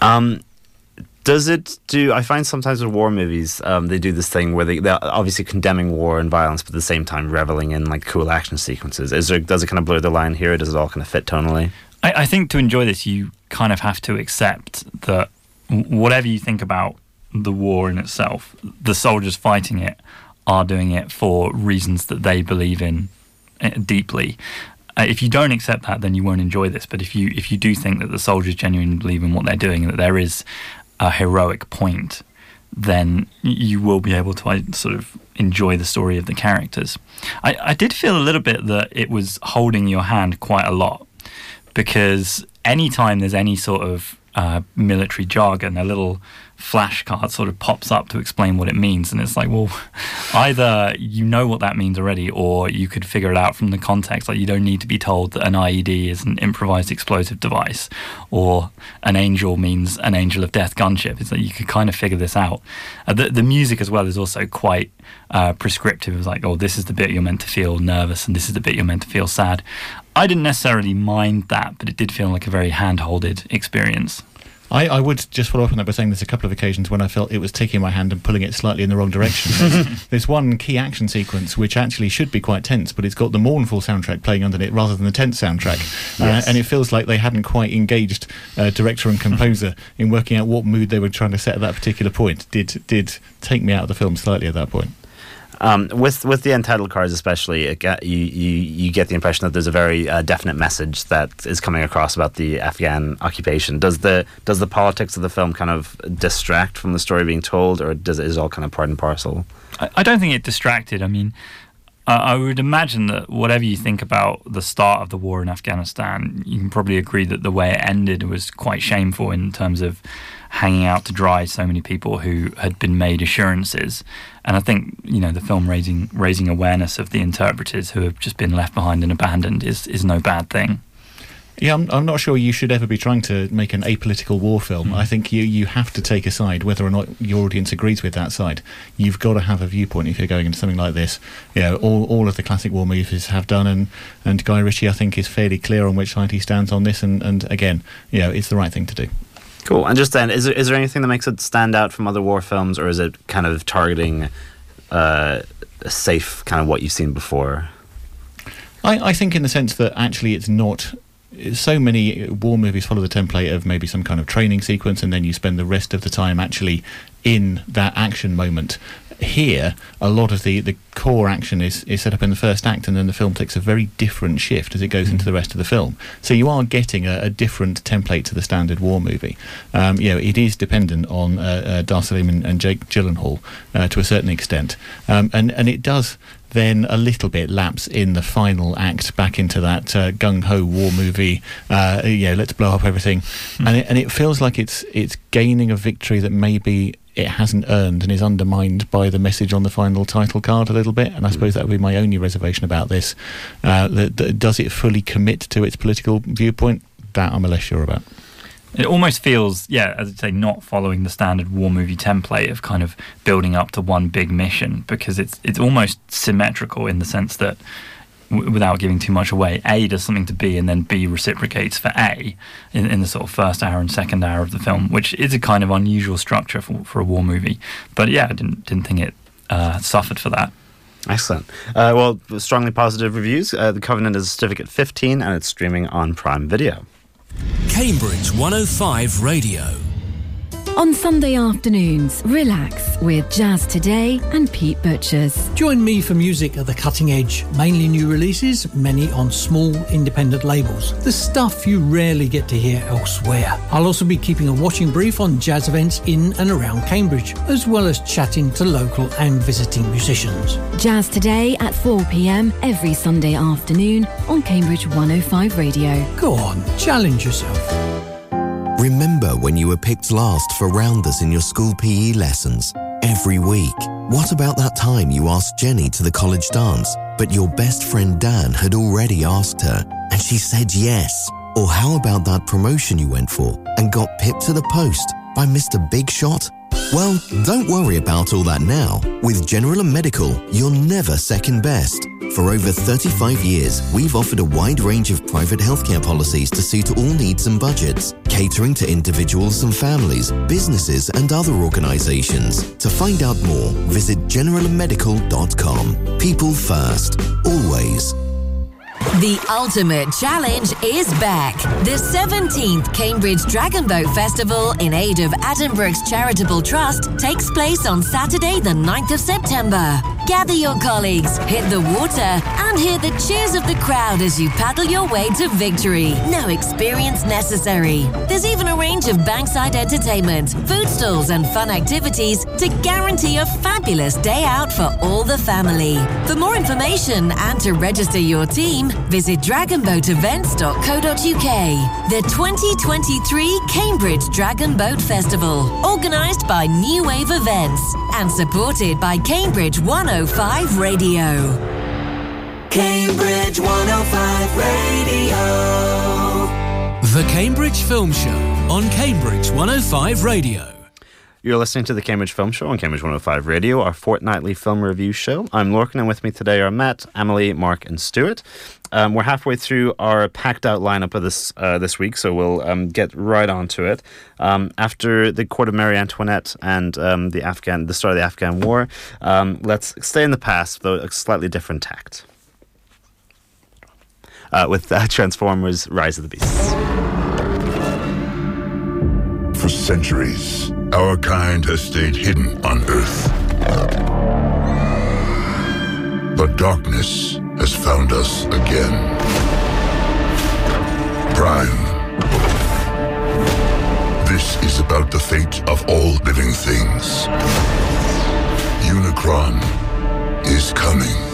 Um, does it do? I find sometimes with war movies, um, they do this thing where they they're obviously condemning war and violence, but at the same time reveling in like cool action sequences. Is there does it kind of blur the line here? Or does it all kind of fit tonally? I, I think to enjoy this, you kind of have to accept that whatever you think about the war in itself, the soldiers fighting it are doing it for reasons that they believe in uh, deeply. Uh, if you don't accept that, then you won't enjoy this. But if you if you do think that the soldiers genuinely believe in what they're doing that there is a heroic point, then you will be able to sort of enjoy the story of the characters. I, I did feel a little bit that it was holding your hand quite a lot because anytime there's any sort of uh, military jargon, a little flashcard sort of pops up to explain what it means. And it's like, well, [laughs] either you know what that means already, or you could figure it out from the context. Like, you don't need to be told that an IED is an improvised explosive device, or an angel means an angel of death gunship. It's like you could kind of figure this out. Uh, the, the music as well is also quite uh, prescriptive. It's like, oh, this is the bit you're meant to feel nervous, and this is the bit you're meant to feel sad. I didn't necessarily mind that, but it did feel like a very hand-holded experience. I, I, would just follow up on that by saying there's a couple of occasions when I felt it was taking my hand and pulling it slightly in the wrong direction. there's, [laughs] there's, one key action sequence which actually should be quite tense, but it's got the mournful soundtrack playing underneath it rather than the tense soundtrack. Yes. uh, and it feels like they hadn't quite engaged uh, director and composer in working out what mood they were trying to set at that particular point. Did did take me out of the film slightly at that point. Um, with with the untitled cards, especially, get, you, you you get the impression that there's a very uh, definite message that is coming across about the Afghan occupation. Does the does the politics of the film kind of distract from the story being told, or does it is all kind of part and parcel? I, I don't think it distracted. I mean, uh, I would imagine that whatever you think about the start of the war in Afghanistan, you can probably agree that the way it ended was quite shameful in terms of hanging out to dry so many people who had been made assurances. And I think you know the film raising raising awareness of the interpreters who have just been left behind and abandoned is is no bad thing. Yeah, I'm, I'm not sure you should ever be trying to make an apolitical war film. Mm. I think you, you have to take a side, whether or not your audience agrees with that side. You've got to have a viewpoint if you're going into something like this. You know, all, all of the classic war movies have done, and, and Guy Ritchie, I think, is fairly clear on which side he stands on this. And, and again, you know, it's the right thing to do. Cool. And just then, is there, is there anything that makes it stand out from other war films, or is it kind of targeting uh, a safe kind of what you've seen before? I, I think, in the sense that actually it's not so many war movies follow the template of maybe some kind of training sequence and then you spend the rest of the time actually in that action moment here, a lot of the, the core action is, is set up in the first act, and then the film takes a very different shift as it goes mm. into the rest of the film. So you are getting a, a different template to the standard war movie. Um, you know, it is dependent on uh, uh, Dar Salim and, and Jake Gyllenhaal uh, to a certain extent, um, and and it does then a little bit lapse in the final act back into that uh, gung ho war movie. Uh, yeah, let's blow up everything, mm. and it, and it feels like it's it's gaining a victory that maybe it hasn't earned and is undermined by the message on the final title card a little bit. And I hmm. suppose that would be my only reservation about this. Uh, that, that does it fully commit to its political viewpoint? That I'm less sure about. It almost feels, yeah, as I say, not following the standard war movie template of kind of building up to one big mission because it's it's almost symmetrical in the sense that without giving too much away, A does something to B and then B reciprocates for A in, in, the sort of first hour and second hour of the film, which is a kind of unusual structure for, for a war movie. But yeah, I didn't, didn't think it uh, suffered for that. Excellent. Uh, well, strongly positive reviews. Uh, the Covenant is a certificate 15 and it's streaming on Prime Video. Cambridge 105 Radio. On Sunday afternoons, relax with Jazz Today and Pete Butchers. Join me for music at the cutting edge, mainly new releases, many on small independent labels. The stuff you rarely get to hear elsewhere. I'll also be keeping a watching brief on jazz events in and around Cambridge, as well as chatting to local and visiting musicians. Jazz Today at 4 pm every Sunday afternoon on Cambridge 105 Radio. Go on, challenge yourself. Remember when you were picked last for rounders in your school PE lessons? Every week. What about that time you asked Jenny to the college dance, but your best friend Dan had already asked her, and she said yes? Or how about that promotion you went for and got pipped to the post by Mr. Big Shot? Well, don't worry about all that now. With General and Medical, you're never second best. For over 35 years, we've offered a wide range of private healthcare policies to suit all needs and budgets, catering to individuals and families, businesses, and other organizations. To find out more, visit generalandmedical.com. People first, always. The Ultimate Challenge is back. The 17th Cambridge Dragon Boat Festival in aid of Addenbrooke's Charitable Trust takes place on Saturday, the 9th of September. Gather your colleagues, hit the water, and hear the cheers of the crowd as you paddle your way to victory. No experience necessary. There's even a range of bankside entertainment, food stalls, and fun activities to guarantee a fabulous day out for all the family. For more information and to register your team, visit dragonboatevents.co.uk. The 2023 Cambridge Dragon Boat Festival, organised by New Wave Events and supported by Cambridge 105 Radio. Cambridge 105 Radio. The Cambridge Film Show on Cambridge 105 Radio. You're listening to the Cambridge Film Show on Cambridge 105 Radio, our fortnightly film review show. I'm Lorcan, and with me today are Matt, Emily, Mark, and Stuart. Um, we're halfway through our packed out lineup of this uh, this week, so we'll um, get right onto it. Um, after the court of Marie Antoinette and um, the Afghan, the start of the Afghan War, um, let's stay in the past, though a slightly different tact. Uh, with uh, Transformers: Rise of the Beasts. For centuries, our kind has stayed hidden on Earth. But darkness has found us again. Prime. This is about the fate of all living things. Unicron is coming.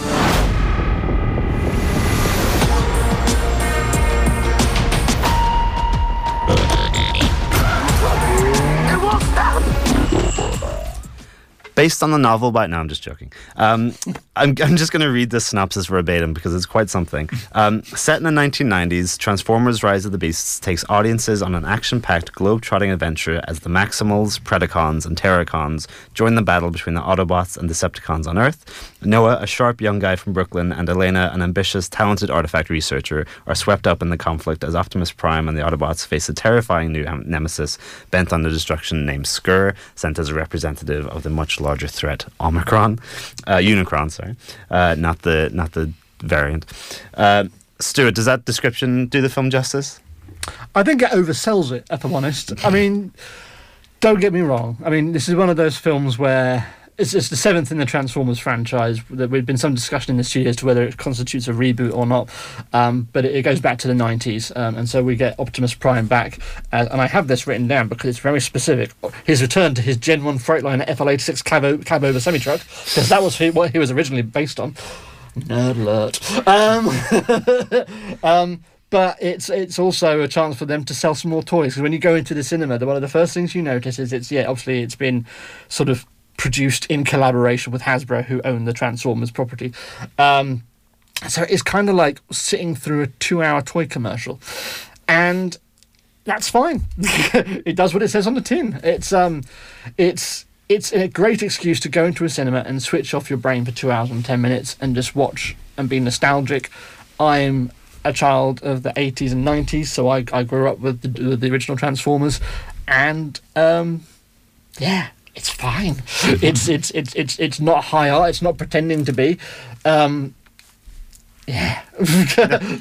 Based on the novel by. No, I'm just joking. Um, I'm, I'm just going to read the synopsis verbatim because it's quite something. Um, set in the 1990s, Transformers Rise of the Beasts takes audiences on an action packed globe-trotting adventure as the Maximals, Predacons, and Terrorcons join the battle between the Autobots and Decepticons on Earth. Noah, a sharp young guy from Brooklyn, and Elena, an ambitious, talented artifact researcher, are swept up in the conflict as Optimus Prime and the Autobots face a terrifying new nemesis bent on their destruction named Scourge, sent as a representative of the much larger threat Omicron, uh, Unicron, sorry, uh, not the not the variant. Uh, Stuart, does that description do the film justice? I think it oversells it, if I'm honest. I mean, don't get me wrong. I mean, this is one of those films where it's, it's the seventh in the Transformers franchise. There has been some discussion in the studio as to whether it constitutes a reboot or not, um, but it, goes back to the 90s, um, and so we get Optimus Prime back. Uh, and I have this written down because it's very specific. His return to his Gen 1 Freightliner FL86 cab, cab over semi truck, because that was what he was originally based on. Nerd alert. Um, [laughs] um, but it's it's also a chance for them to sell some more toys. Because when you go into the cinema, the, one of the first things you notice is it's yeah, obviously it's been sort of produced in collaboration with Hasbro, who own the Transformers property. Um, so it's kind of like sitting through a two-hour toy commercial, and that's fine. [laughs] it does what it says on the tin. It's um, it's it's a great excuse to go into a cinema and switch off your brain for two hours and ten minutes and just watch and be nostalgic. I'm a child of the 80s and 90s, so I, I grew up with the, with the original Transformers, and um, yeah, it's fine. it's it's it's it's it's not high art. It's not pretending to be. Um, Yeah, [laughs]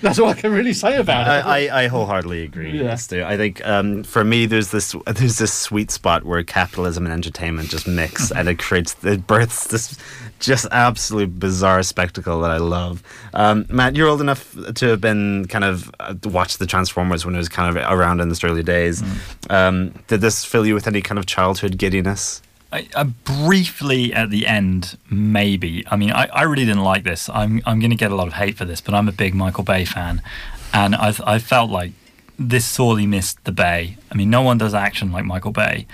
that's all I can really say about it. I, I, I wholeheartedly agree. Yeah. Stu. I think um, for me, there's this there's this sweet spot where capitalism and entertainment just mix, [laughs] and it creates it births this just absolute bizarre spectacle that I love. Um, Matt, you're old enough to have been kind of uh, watched the Transformers when it was kind of around in the early days. Um, did this fill you with any kind of childhood giddiness? I, I briefly at the end, maybe. I mean, I, I really didn't like this. I'm I'm going to get a lot of hate for this, but I'm a big Michael Bay fan, and I I felt like this sorely missed the Bay. I mean, no one does action like Michael Bay,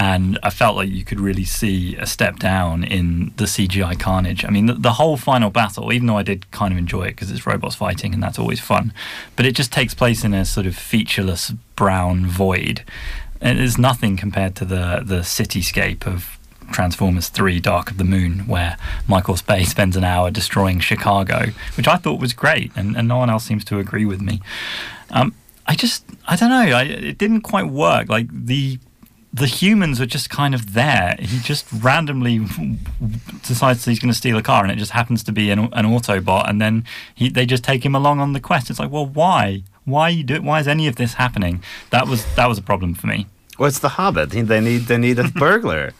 and I felt like you could really see a step down in the CGI carnage. I mean, the, the whole final battle, even though I did kind of enjoy it because it's robots fighting and that's always fun, but it just takes place in a sort of featureless brown void. It is nothing compared to the the cityscape of Transformers 3 Dark of the Moon, where Michael Bay [laughs] spends an hour destroying Chicago, which I thought was great, and, and no one else seems to agree with me. Um, I just, I don't know, I, it didn't quite work. Like, the the humans are just kind of there. He just randomly [laughs] decides he's going to steal a car, and it just happens to be an, an Autobot, and then he, they just take him along on the quest. It's like, well, why? Why you do? Why is any of this happening? That was that was a problem for me. Well, it's the Hobbit. They need they need a [laughs] burglar.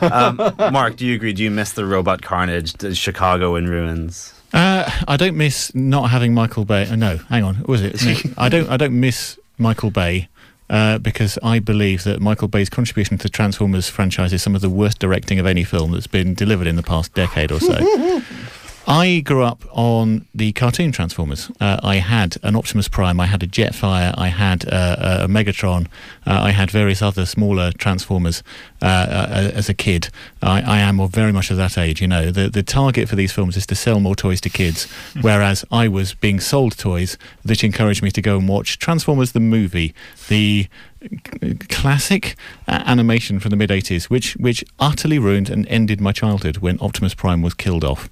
um, Mark, do you agree? Do you miss the robot carnage, the Chicago in ruins? Uh, I don't miss not having Michael Bay. Uh, no, hang on, was it? No, [laughs] I don't. I don't miss Michael Bay uh, because I believe that Michael Bay's contribution to the Transformers franchise is some of the worst directing of any film that's been delivered in the past decade or so. [laughs] I grew up on the cartoon Transformers. Uh, I had an Optimus Prime, I had a Jetfire, I had uh, a Megatron, uh, I had various other smaller Transformers uh, uh, as a kid. I, I am of very much of that age. You know, the the target for these films is to sell more toys to kids, whereas I was being sold toys that encouraged me to go and watch Transformers the movie, the classic uh, animation from the mid 80s which which utterly ruined and ended my childhood when Optimus Prime was killed off.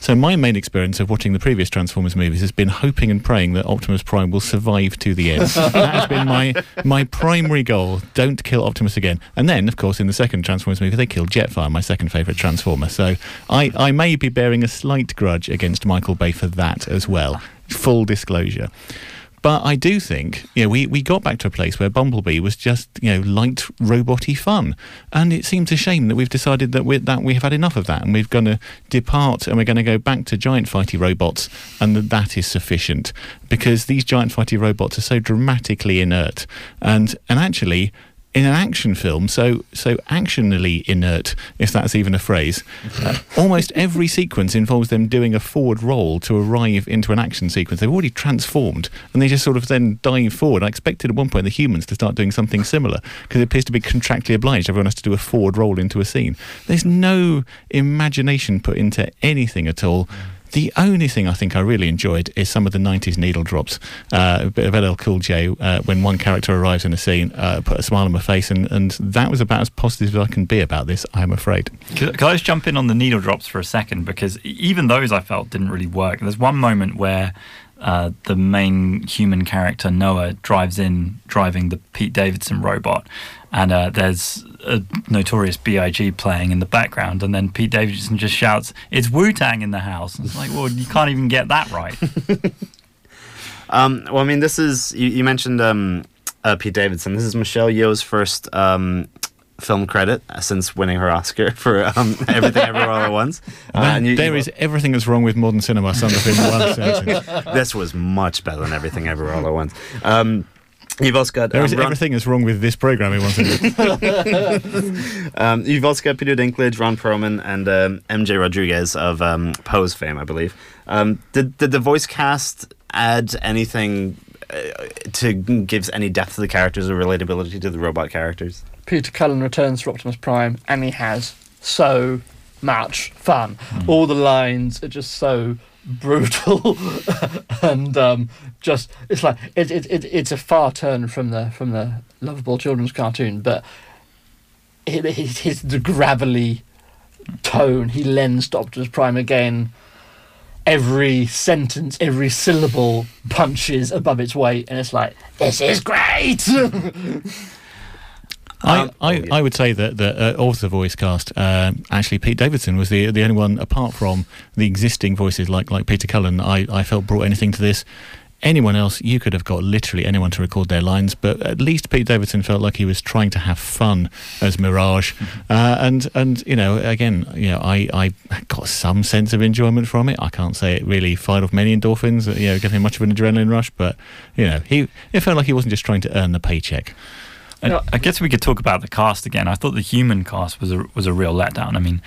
So my main experience of watching the previous Transformers movies has been hoping and praying that Optimus Prime will survive to the end. [laughs] that has been my my primary goal. Don't kill Optimus again. And then of course in the second Transformers movie they killed Jetfire, my second favorite Transformer. So I I may be bearing a slight grudge against Michael Bay for that as well. Full disclosure. But I do think, you know, we, we got back to a place where Bumblebee was just, you know, light, roboty fun. And it seems a shame that we've decided that, we that we have had enough of that and we're going to depart and we're going to go back to giant fighty robots and that that is sufficient because these giant fighty robots are so dramatically inert. And, and actually, in an action film, so so actionally inert, if that's even a phrase, uh, [laughs] almost every sequence involves them doing a forward roll to arrive into an action sequence. They've already transformed, and they just sort of then dive forward. I expected at one point the humans to start doing something similar because it appears to be contractually obliged. Everyone has to do a forward roll into a scene. There's no imagination put into anything at all. The only thing I think I really enjoyed is some of the 90s needle drops. Uh, a bit of LL Cool J uh, when one character arrives in a scene, uh, put a smile on my face, and, and that was about as positive as I can be about this, I'm afraid. Can, could I just jump in on the needle drops for a second? Because even those I felt didn't really work. There's one moment where uh, the main human character, Noah, drives in driving the Pete Davidson robot. And uh, there's a notorious B.I.G. playing in the background, and then Pete Davidson just shouts, It's Wu Tang in the house. And it's like, well, you can't even get that right. [laughs] Um, well, I mean, this is you, you mentioned um, uh, Pete Davidson. This is Michelle Yeoh's first um, film credit since winning her Oscar for um, Everything Everywhere All at Once. Uh, And you- there you- is everything that's wrong with modern cinema summed up in one sentence. this was much better than Everything Everywhere All at Once. Um, you've also got There is um, Ron- everything that's wrong with this program in one sentence. um, you've also got Peter Dinklage, Ron Perlman, and um, MJ Rodriguez of um, Pose fame, I believe. Um, did did the voice cast add anything uh, to give any depth to the characters or relatability to the robot characters? Peter Cullen returns for Optimus Prime, and he has so much fun. All the lines are just so brutal, [laughs] and um, just it's like it, it, it it's a far turn from the from the lovable children's cartoon, but it, it, it's the gravelly tone he lends to Optimus Prime again. Every sentence, every syllable punches above its weight, and it's like this is great. [laughs] I, I, I would say that, that uh, of the voice cast, uh, actually Pete Davidson was the the only one apart from the existing voices like like Peter Cullen. I, I felt brought anything to this. Anyone else, you could have got literally anyone to record their lines, but at least Pete Davidson felt like he was trying to have fun as Mirage, uh, and and you know again, you know I, I got some sense of enjoyment from it. I can't say it really fired off many endorphins, you know, gave him much of an adrenaline rush, but you know he it felt like he wasn't just trying to earn the paycheck. I, I guess we could talk about the cast again. I thought the human cast was a was a real letdown. I mean,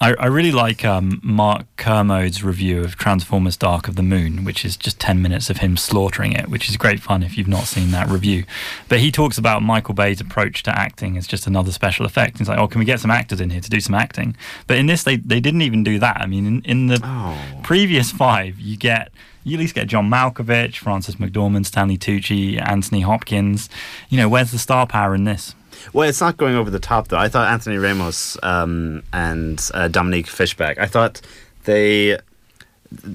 I, I really like um, Mark Kermode's review of Transformers: Dark of the Moon, which is just ten minutes of him slaughtering it, which is great fun if you've not seen that review. But he talks about Michael Bay's approach to acting as just another special effect. He's like, oh, can we get some actors in here to do some acting? But in this, they they didn't even do that. I mean, in, in the previous five, you get you at least get John Malkovich, Frances McDormand, Stanley Tucci, Anthony Hopkins. You know, where's the star power in this? Well, it's not going over the top though. I thought Anthony Ramos um, and uh, Dominique Fishback. I thought they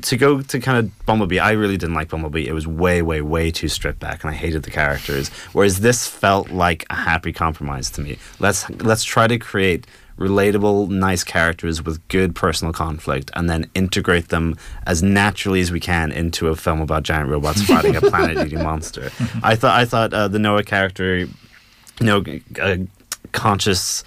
to go to kind of Bumblebee. I really didn't like Bumblebee. It was way, way, way too stripped back, and I hated the characters. Whereas this felt like a happy compromise to me. Let's let's try to create relatable, nice characters with good personal conflict, and then integrate them as naturally as we can into a film about giant robots [laughs] fighting a planet-eating monster. I thought I thought uh, the Noah character, you know, uh, conscious.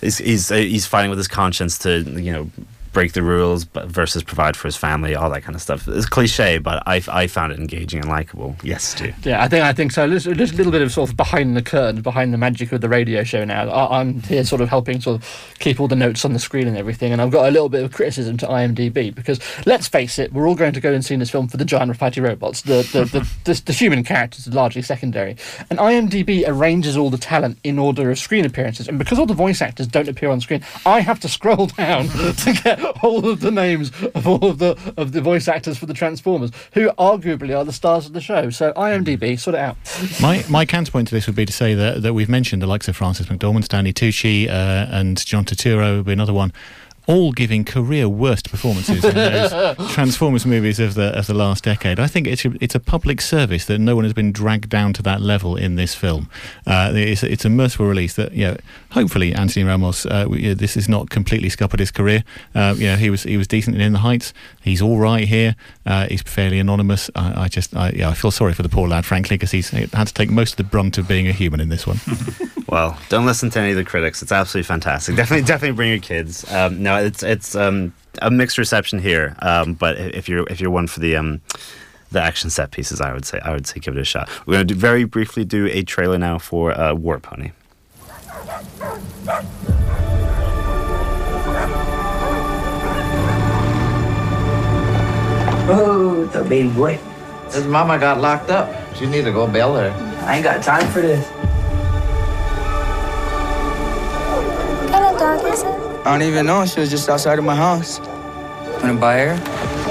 He's he's, uh, he's fighting with his conscience to you know break the rules but versus provide for his family, all that kind of stuff. It's cliche, but I, I found it engaging and likable. Yes, too. Yeah, I think I think so. Just, just a little bit of sort of behind the curtain, behind the magic of the radio show. Now I, I'm here, sort of helping sort of keep all the notes on the screen and everything. And I've got a little bit of criticism to IMDb because let's face it, we're all going to go and see this film for the giant fighty robots. The the, the, [laughs] the the human characters are largely secondary, and IMDb arranges all the talent in order of screen appearances. And because all the voice actors don't appear on screen, I have to scroll [laughs] down to get [laughs] all of the names of all of the of the voice actors for the Transformers, who arguably are the stars of the show. So IMDb, sort it out. [laughs] My my counterpoint to this would be to say that, that we've mentioned the likes of Frances McDormand, Stanley Tucci, uh, and John Turturro would be another one. All giving career worst performances in those [laughs] Transformers movies of the of the last decade. I think it's a, it's a public service that no one has been dragged down to that level in this film. Uh, it's, it's a merciful release that you know, hopefully Anthony Ramos. Uh, we- this is not completely scuppered his career. Uh, you know, he was he was decent in In the Heights. He's all right here. Uh, he's fairly anonymous. I, I just I, yeah, I feel sorry for the poor lad, frankly, because he's had to take most of the brunt of being a human in this one. [laughs] Well, don't listen to any of the critics. It's absolutely fantastic. Definitely, definitely bring your kids. Um, no, it's it's um, a mixed reception here. Um, but if you're if you're one for the um, the action set pieces, I would say I would say give it a shot. We're going to do, very briefly do a trailer now for uh, War Pony. Oh, the baby boy. His mama got locked up. You need to go bail her. I ain't got time for this. What kind of dog is it? I don't even know. She was just outside of my house. Wanna buy her?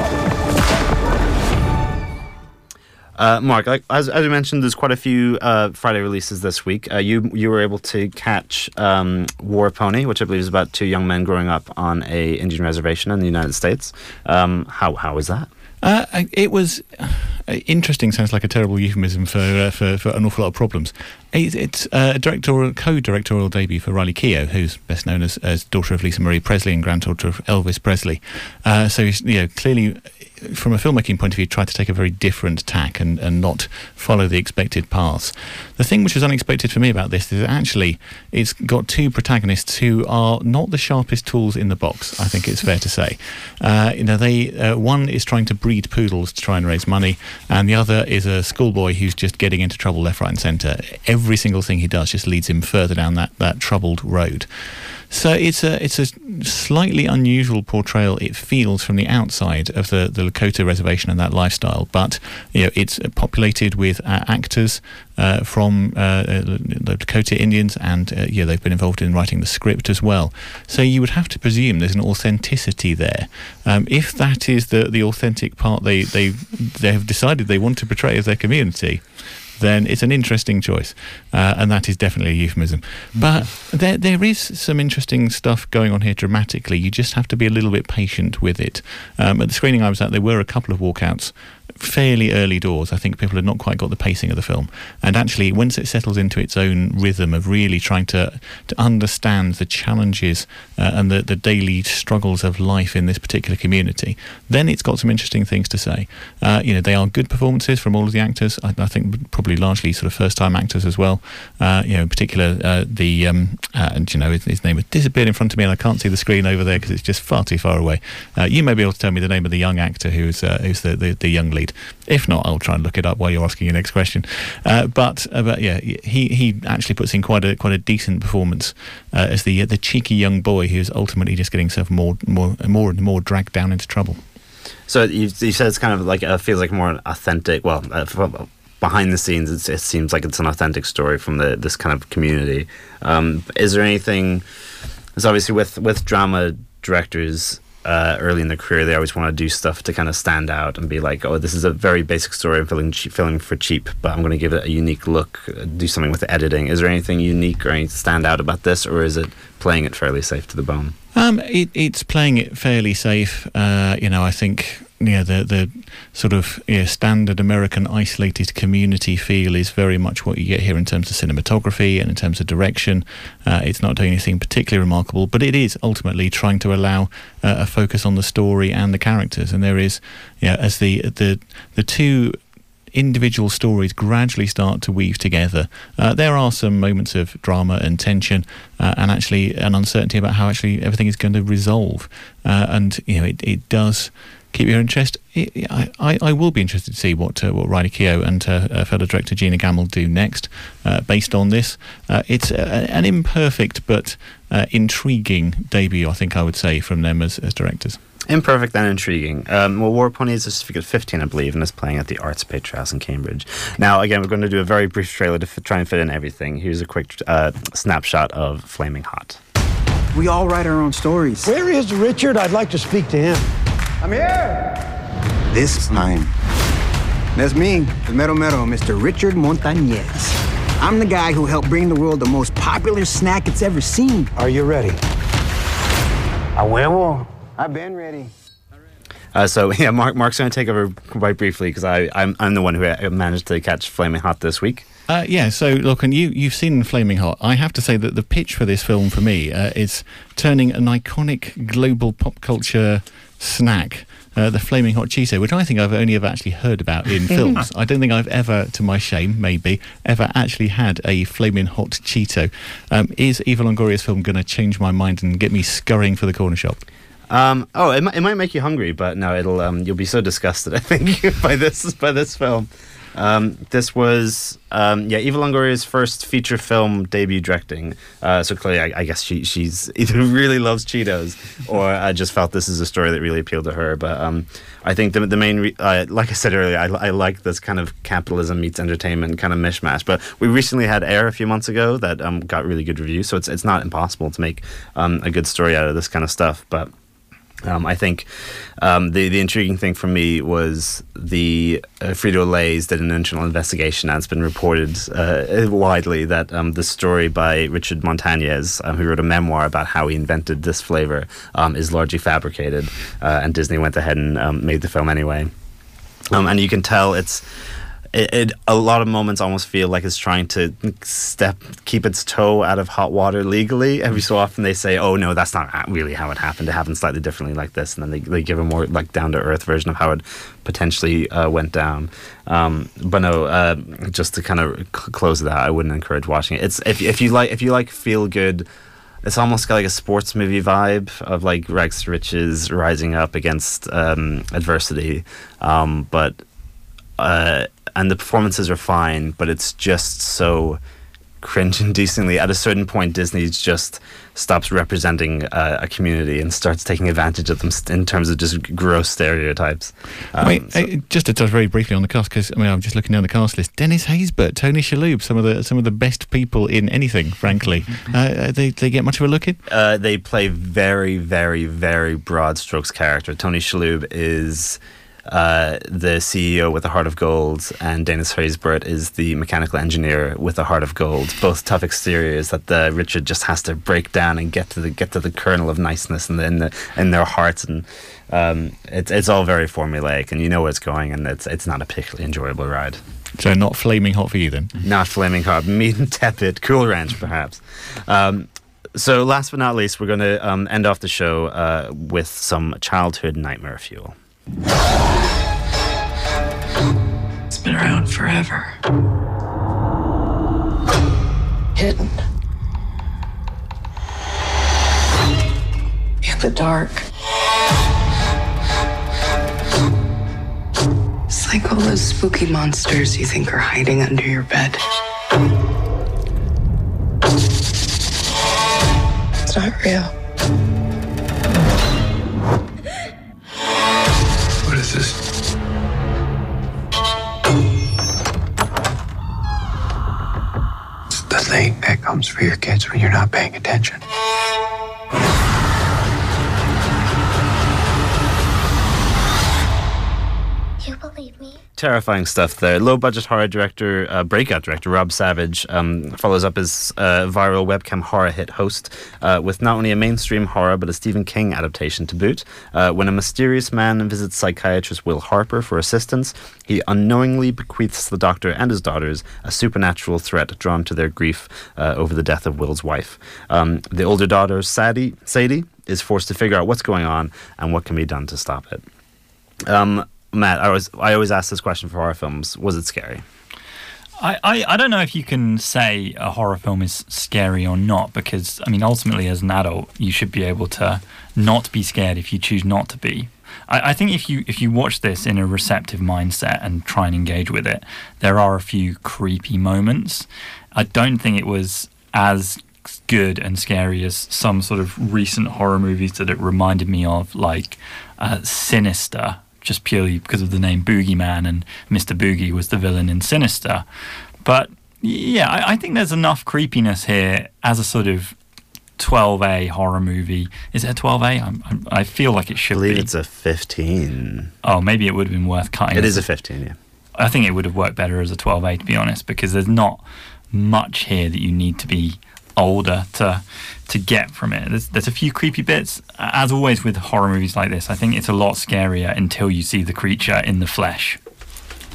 Uh, Mark, like, as, as we mentioned, there's quite a few uh, Friday releases this week. Uh, you you were able to catch um, War Pony, which I believe is about two young men growing up on a Indian reservation in the United States. Um, how how was that? Uh, it was uh, interesting. Sounds like a terrible euphemism for uh, for, for an awful lot of problems. It's, it's a directorial co-directorial debut for Riley Keough, who's best known as, as daughter of Lisa Marie Presley and granddaughter of Elvis Presley. So you know, clearly, from a filmmaking point of view, tried to take a very different tack and, and not follow the expected paths. The thing which was unexpected for me about this is actually it's got two protagonists who are not the sharpest tools in the box. I think it's fair to say. Uh, you know, they uh, one is trying to breed poodles to try and raise money, and the other is a schoolboy who's just getting into trouble left, right, and centre. Every single thing he does just leads him further down that, that troubled road. So it's a it's a slightly unusual portrayal. It feels from the outside of the, the Lakota reservation and that lifestyle, but you know it's populated with uh, actors uh, from uh, the Dakota Indians, and uh, yeah, they've been involved in writing the script as well. So you would have to presume there's an authenticity there. Um, if that is the the authentic part they they they have decided they want to portray as their community then it's an interesting choice, uh, and that is definitely a euphemism. But there, there is some interesting stuff going on here dramatically. You just have to be a little bit patient with it. Um, at the screening I was at, there were a couple of walkouts fairly early doors. I think people had not quite got the pacing of the film. And actually, once it settles into its own rhythm of really trying to, to understand the challenges uh, and the, the daily struggles of life in this particular community, then it's got some interesting things to say. Uh, you know, they are good performances from all of the actors. I, I think probably largely sort of first time actors as well. Uh, you know, in particular, uh, the, um, uh, and, you know, his, his, name has disappeared in front of me and I can't see the screen over there because it's just far too far away. Uh, you may be able to tell me the name of the young actor who's, who's the, the, the young lead. If not, I'll try and look it up while you're asking your next question. Uh, but uh, but yeah, he he actually puts in quite a quite a decent performance uh, as the the cheeky young boy who's ultimately just getting himself more more more and more dragged down into trouble. So you, you said it's kind of like it feels like more authentic. Well, uh, behind the scenes, it seems like it's an authentic story from the this kind of community. Um, is there anything? It's obviously with with drama directors uh, early in their career, they always want to do stuff to kind of stand out and be like, "Oh, this is a very basic story. I'm filming, for cheap, but I'm going to give it a unique look. Uh, do something with the editing. Is there anything unique or anything stand out about this, or is it playing it fairly safe to the bone?" Um, it, it's playing it fairly safe. Uh, you know, I think yeah, the the sort of yeah, standard American isolated community feel is very much what you get here in terms of cinematography and in terms of direction. Uh, it's not doing anything particularly remarkable, but it is ultimately trying to allow uh, a focus on the story and the characters. And there is, yeah, as the the the two individual stories gradually start to weave together. Uh, there are some moments of drama and tension, uh, and actually an uncertainty about how actually everything is going to resolve. Uh, and you know, it, it does keep your interest. I, I, I, will be interested to see what uh, what Riley Keough and uh, fellow director Gina Gammell do next, uh, based on this. Uh, it's a, an imperfect but uh, intriguing debut, I think I would say, from them as, as directors. Imperfect and intriguing. Um, well, War Pony is a certificate 15, I believe, and is playing at the Arts Picture House in Cambridge. Now, again, we're going to do a very brief trailer to f- try and fit in everything. Here's a quick uh, snapshot of Flaming Hot. We all write our own stories. Where is Richard? I'd like to speak to him. I'm here. This time, that's me, the Mero Mero, Mr. Richard Montañez. I'm the guy who helped bring the world the most popular snack it's ever seen. Are you ready? A huevo. I've been ready. Uh, so [laughs] yeah, Mark, Mark's going to take over quite briefly because I I'm, I'm the one who uh, managed to catch Flaming Hot this week. Uh, yeah, so look, and you you've seen Flaming Hot. I have to say that the pitch for this film for me uh, is turning an iconic global pop culture snack, uh, the Flaming Hot Cheeto, which I think I've only ever actually heard about in [laughs] films. I don't think I've ever, to my shame, maybe, ever actually had a Flaming Hot Cheeto. Um, is Eva Longoria's film going to change my mind and get me scurrying for the corner shop? Um, oh, it might, it might make you hungry, but no, it'll um, you'll be so disgusted. [laughs] I think by this by this film. Um, this was um, yeah Eva Longoria's first feature film debut directing. Uh, so clearly, I, I, guess she she's [laughs] either really loves Cheetos or I just felt this is a story that really appealed to her. But um, I think the the main re- uh, like I said earlier, I, I like this kind of capitalism meets entertainment kind of mishmash. But we recently had Air a few months ago that um, got really good reviews, so it's it's not impossible to make um, a good story out of this kind of stuff. But um, I think um, the the intriguing thing for me was the uh, Frito Lay's did an internal investigation, and it's been reported uh, widely that um, the story by Richard Montañez, um, who wrote a memoir about how he invented this flavor, um, is largely fabricated, uh, and Disney went ahead and um, made the film anyway. and you can tell it's it, it, a lot of moments almost feel like it's trying to step keep its toe out of hot water legally. Every so often they say oh no that's not really how it happened. It happened slightly differently like this. And then they, they give a more like down to earth version of how it potentially uh, went down. Um, but no uh, just to kind of c- close that I wouldn't encourage watching it. It's if, if you like if you like feel good it's almost got like a sports movie vibe of like Rex Riches rising up against um, adversity. Um, but uh, and the performances are fine, but it's just so cringe inducingly. At a certain point, Disney just stops representing uh, a community and starts taking advantage of them in terms of just gross stereotypes. Um, Wait, so. just to touch very briefly on the cast, because I mean, I'm just looking down the cast list. Dennis Haysbert, Tony Shalhoub, some of the some of the best people in anything. Frankly, [laughs] uh, they they get much of a look in. Uh, they play very, very, very broad strokes character. Tony Shalhoub is uh, the CEO with a heart of gold, and Dennis Haysbert is the mechanical engineer with a heart of gold. Both tough exteriors that the Richard just has to break down and get to the get to the kernel of niceness in, the, in, the, in their hearts, and um, it's it's all very formulaic, and you know where it's going, and it's it's not a particularly enjoyable ride. So not flaming hot for you then? Not flaming hot, [laughs] medium tepid, cool ranch perhaps. Um, so last but not least, we're going to um, end off the show uh, with some childhood nightmare fuel. It's been around forever. Hidden. In the dark. It's like all those spooky monsters you think are hiding under your bed. It's not real. Thing that comes for your kids when you're not paying attention. Terrifying stuff there. Low budget horror director, uh, breakout director Rob Savage um, follows up his uh, viral webcam horror hit host uh, with not only a mainstream horror but a Stephen King adaptation to boot. Uh, when a mysterious man visits psychiatrist Will Harper for assistance, he unknowingly bequeaths the doctor and his daughters a supernatural threat drawn to their grief uh, over the death of Will's wife. Um, the older daughter, Sadie, Sadie, is forced to figure out what's going on and what can be done to stop it. Um, Matt, I always I always ask this question for horror films: Was it scary? I, I, I don't know if you can say a horror film is scary or not because I mean ultimately as an adult you should be able to not be scared if you choose not to be. I, I think if you if you watch this in a receptive mindset and try and engage with it, there are a few creepy moments. I don't think it was as good and scary as some sort of recent horror movies that it reminded me of, like uh, Sinister, just purely because of the name Boogeyman and Mr. Boogie was the villain in Sinister. But yeah, I, I think there's enough creepiness here as a sort of 12A horror movie. Is it a 12A? I'm, I'm, I feel like it should I believe be. it's a 15. Oh, maybe it would have been worth cutting. It is a 15, yeah. I think it would have worked better as a 12A to be honest, because there's not much here that you need to be older to to get from it. There's, there's a few creepy bits. As always with horror movies like this, I think it's a lot scarier until you see the creature in the flesh.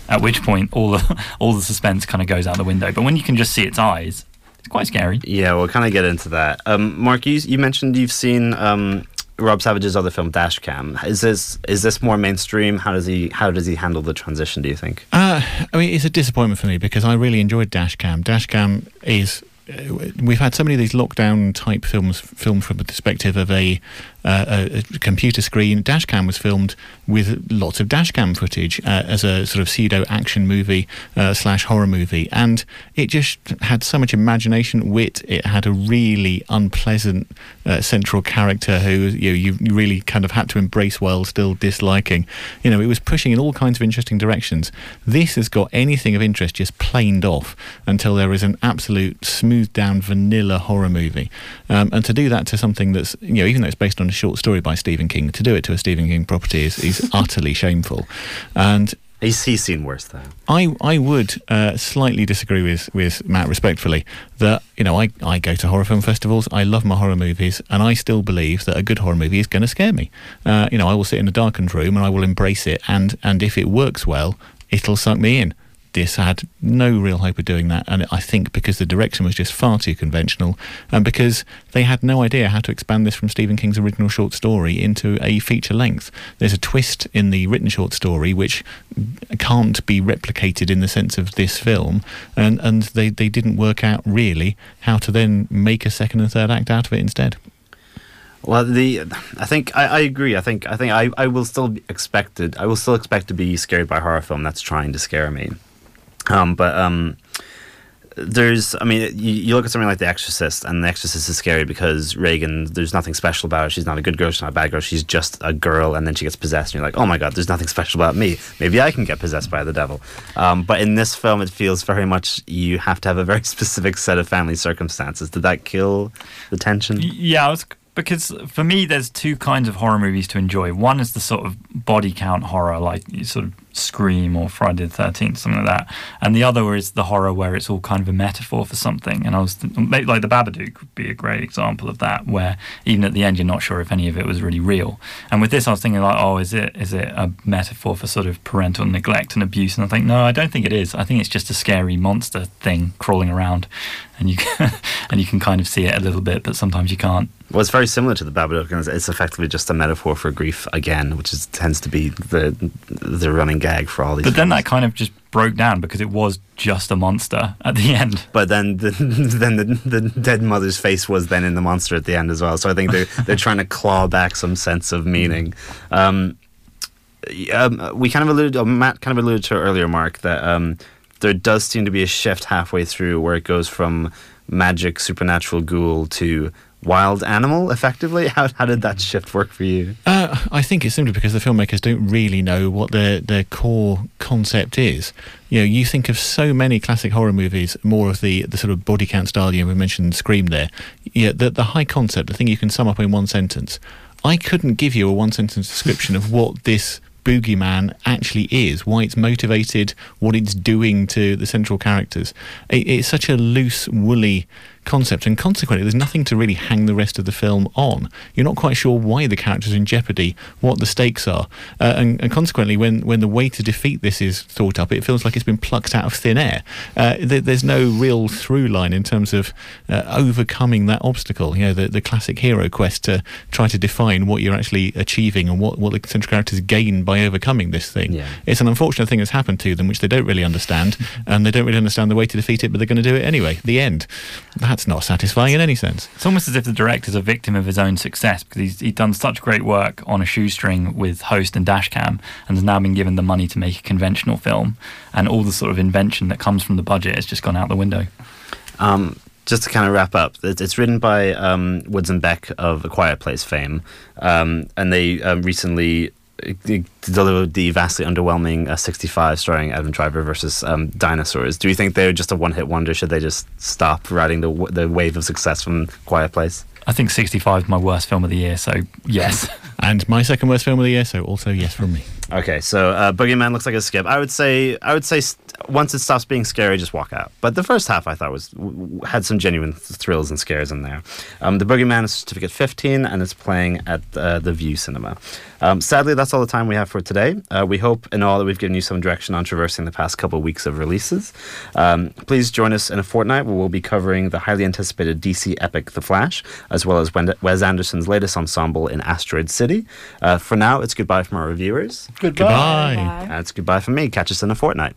At which point, all the [laughs] all the suspense kind of goes out the window. But when you can just see its eyes, it's quite scary. Yeah, we'll kind of get into that. Um, Mark, you, you mentioned you've seen um, Rob Savage's other film, Dashcam. Is this is this more mainstream? How does he how does he handle the transition? Do you think? Uh, I mean, it's a disappointment for me because I really enjoyed Dashcam. Dashcam is. Uh, we've had so many of these lockdown type films filmed from the perspective of a, a, a computer screen. Dashcam was filmed with lots of dashcam footage uh, as a sort of pseudo action movie uh, slash horror movie, and it just had so much imagination, wit. It had a really unpleasant uh, central character who you, know, you really kind of had to embrace while still disliking. You know, it was pushing in all kinds of interesting directions. This has got anything of interest just planed off until there is an absolute smoothed down vanilla horror movie. Um, and to do that to something that's, you know, even though it's based on a short story by Stephen King, to do it to a Stephen King property is, is [laughs] utterly shameful. And He's, he's seen worse though. I, I would uh, slightly disagree with, with Matt respectfully that you know I, I go to horror film festivals I love my horror movies and I still believe that a good horror movie is going to scare me uh, you know I will sit in a darkened room and I will embrace it and and if it works well it'll suck me in this had no real hope of doing that and I think because the direction was just far too conventional and because they had no idea how to expand this from Stephen King's original short story into a feature length there's a twist in the written short story which can't be replicated in the sense of this film and and they, they didn't work out really how to then make a second and third act out of it instead Well, the I think I, I agree. I think I think I, I will still be expected. I will still expect to be scared by a horror film that's trying to scare me. Um, but um, there's, I mean, you, you look at something like The Exorcist, and The Exorcist is scary because Regan. There's nothing special about her. She's not a good girl. She's not a bad girl. She's just a girl, and then she gets possessed, and you're like, oh my god, there's nothing special about me. Maybe I can get possessed by the devil. Um, but in this film, it feels very much you have to have a very [laughs] specific set of family circumstances. Did that kill the tension? Yeah, was because for me, there's two kinds of horror movies to enjoy. One is the sort of body count horror, like sort of Scream or Friday the Thirteenth, something like that, and the other is the horror where it's all kind of a metaphor for something. And I was th- like the Babadook would be a great example of that, where even at the end you're not sure if any of it was really real. And with this, I was thinking like, oh, is it is it a metaphor for sort of parental neglect and abuse? And I think no, I don't think it is. I think it's just a scary monster thing crawling around, and you can, [laughs] and you can kind of see it a little bit, but sometimes you can't. Well, it's very similar to the Babadook, and it's effectively just a metaphor for grief again, which is, tends to be the the running gag for all these. But then that kind of just broke down because it was just a monster at the end. But then the, [laughs] then the, the dead mother's face was then in the monster at the end as well. So I think they're [laughs] they're trying to claw back some sense of meaning. Um, um, we kind of alluded, oh, Matt kind of alluded to earlier, Mark, that um, there does seem to be a shift halfway through where it goes from magic supernatural ghoul to wild animal effectively? [laughs] How, how did that shift work for you? Uh, i think it's simply because the filmmakers don't really know what their, their core concept is. You know you think of so many classic horror movies more of the, the sort of body count style you know, we mentioned scream there. Yeah the, the high concept the thing you can sum up in one sentence. I couldn't give you a one sentence description of what this boogeyman actually is, why it's motivated, what it's doing to the central characters. It, it's such a loose, woolly concept, and consequently, there's nothing to really hang the rest of the film on. You're not quite sure why the character's in jeopardy, what the stakes are, uh, and, and, consequently, when, when the way to defeat this is thought up, it feels like it's been plucked out of thin air. Uh, th- there's no real through line in terms of uh, overcoming that obstacle. You know, the, the classic hero quest to try to define what you're actually achieving and what, what the central characters gain by overcoming this thing. Yeah. It's an unfortunate thing that's happened to them, which they don't really understand, and they don't really understand the way to defeat it, but they're going to do it anyway. The end. That's not satisfying in any sense. It's almost as if the director's a victim of his own success because he's, he's done such great work on a shoestring with Host and Dashcam and has now been given the money to make a conventional film. And all the sort of invention that comes from the budget has just gone out the window. Um, just to kind of wrap up, it's written by um, Woods and Beck of A Quiet Place fame, um, and they um, recently delivered the vastly underwhelming uh, 65 starring Adam Driver versus um, Dinosaurs. Do you think they're just a one hit wonder? Should they just stop riding the, the wave of success from Quiet Place? I think 65 is my worst film of the year, so yes. and my second worst film of the year, so also yes from me. Okay, so uh, Boogeyman looks like a skip. I would say, I would say, st- once it stops being scary, just walk out. But the first half, I thought was had some genuine th- thrills and scares in there. Um, the Boogeyman is certificate 15, and it's playing at uh, the Vue Cinema. Um, sadly, that's all the time we have for today. Uh, we hope, in all, that we've given you some direction on traversing the past couple of weeks of releases. Um, please join us in a fortnight where we'll be covering the highly anticipated DC epic The Flash, as well as Wes Anderson's latest ensemble in Asteroid City. Uh, for now, it's goodbye from our reviewers. Goodbye. goodbye. And it's goodbye from me. Catch us in a fortnight.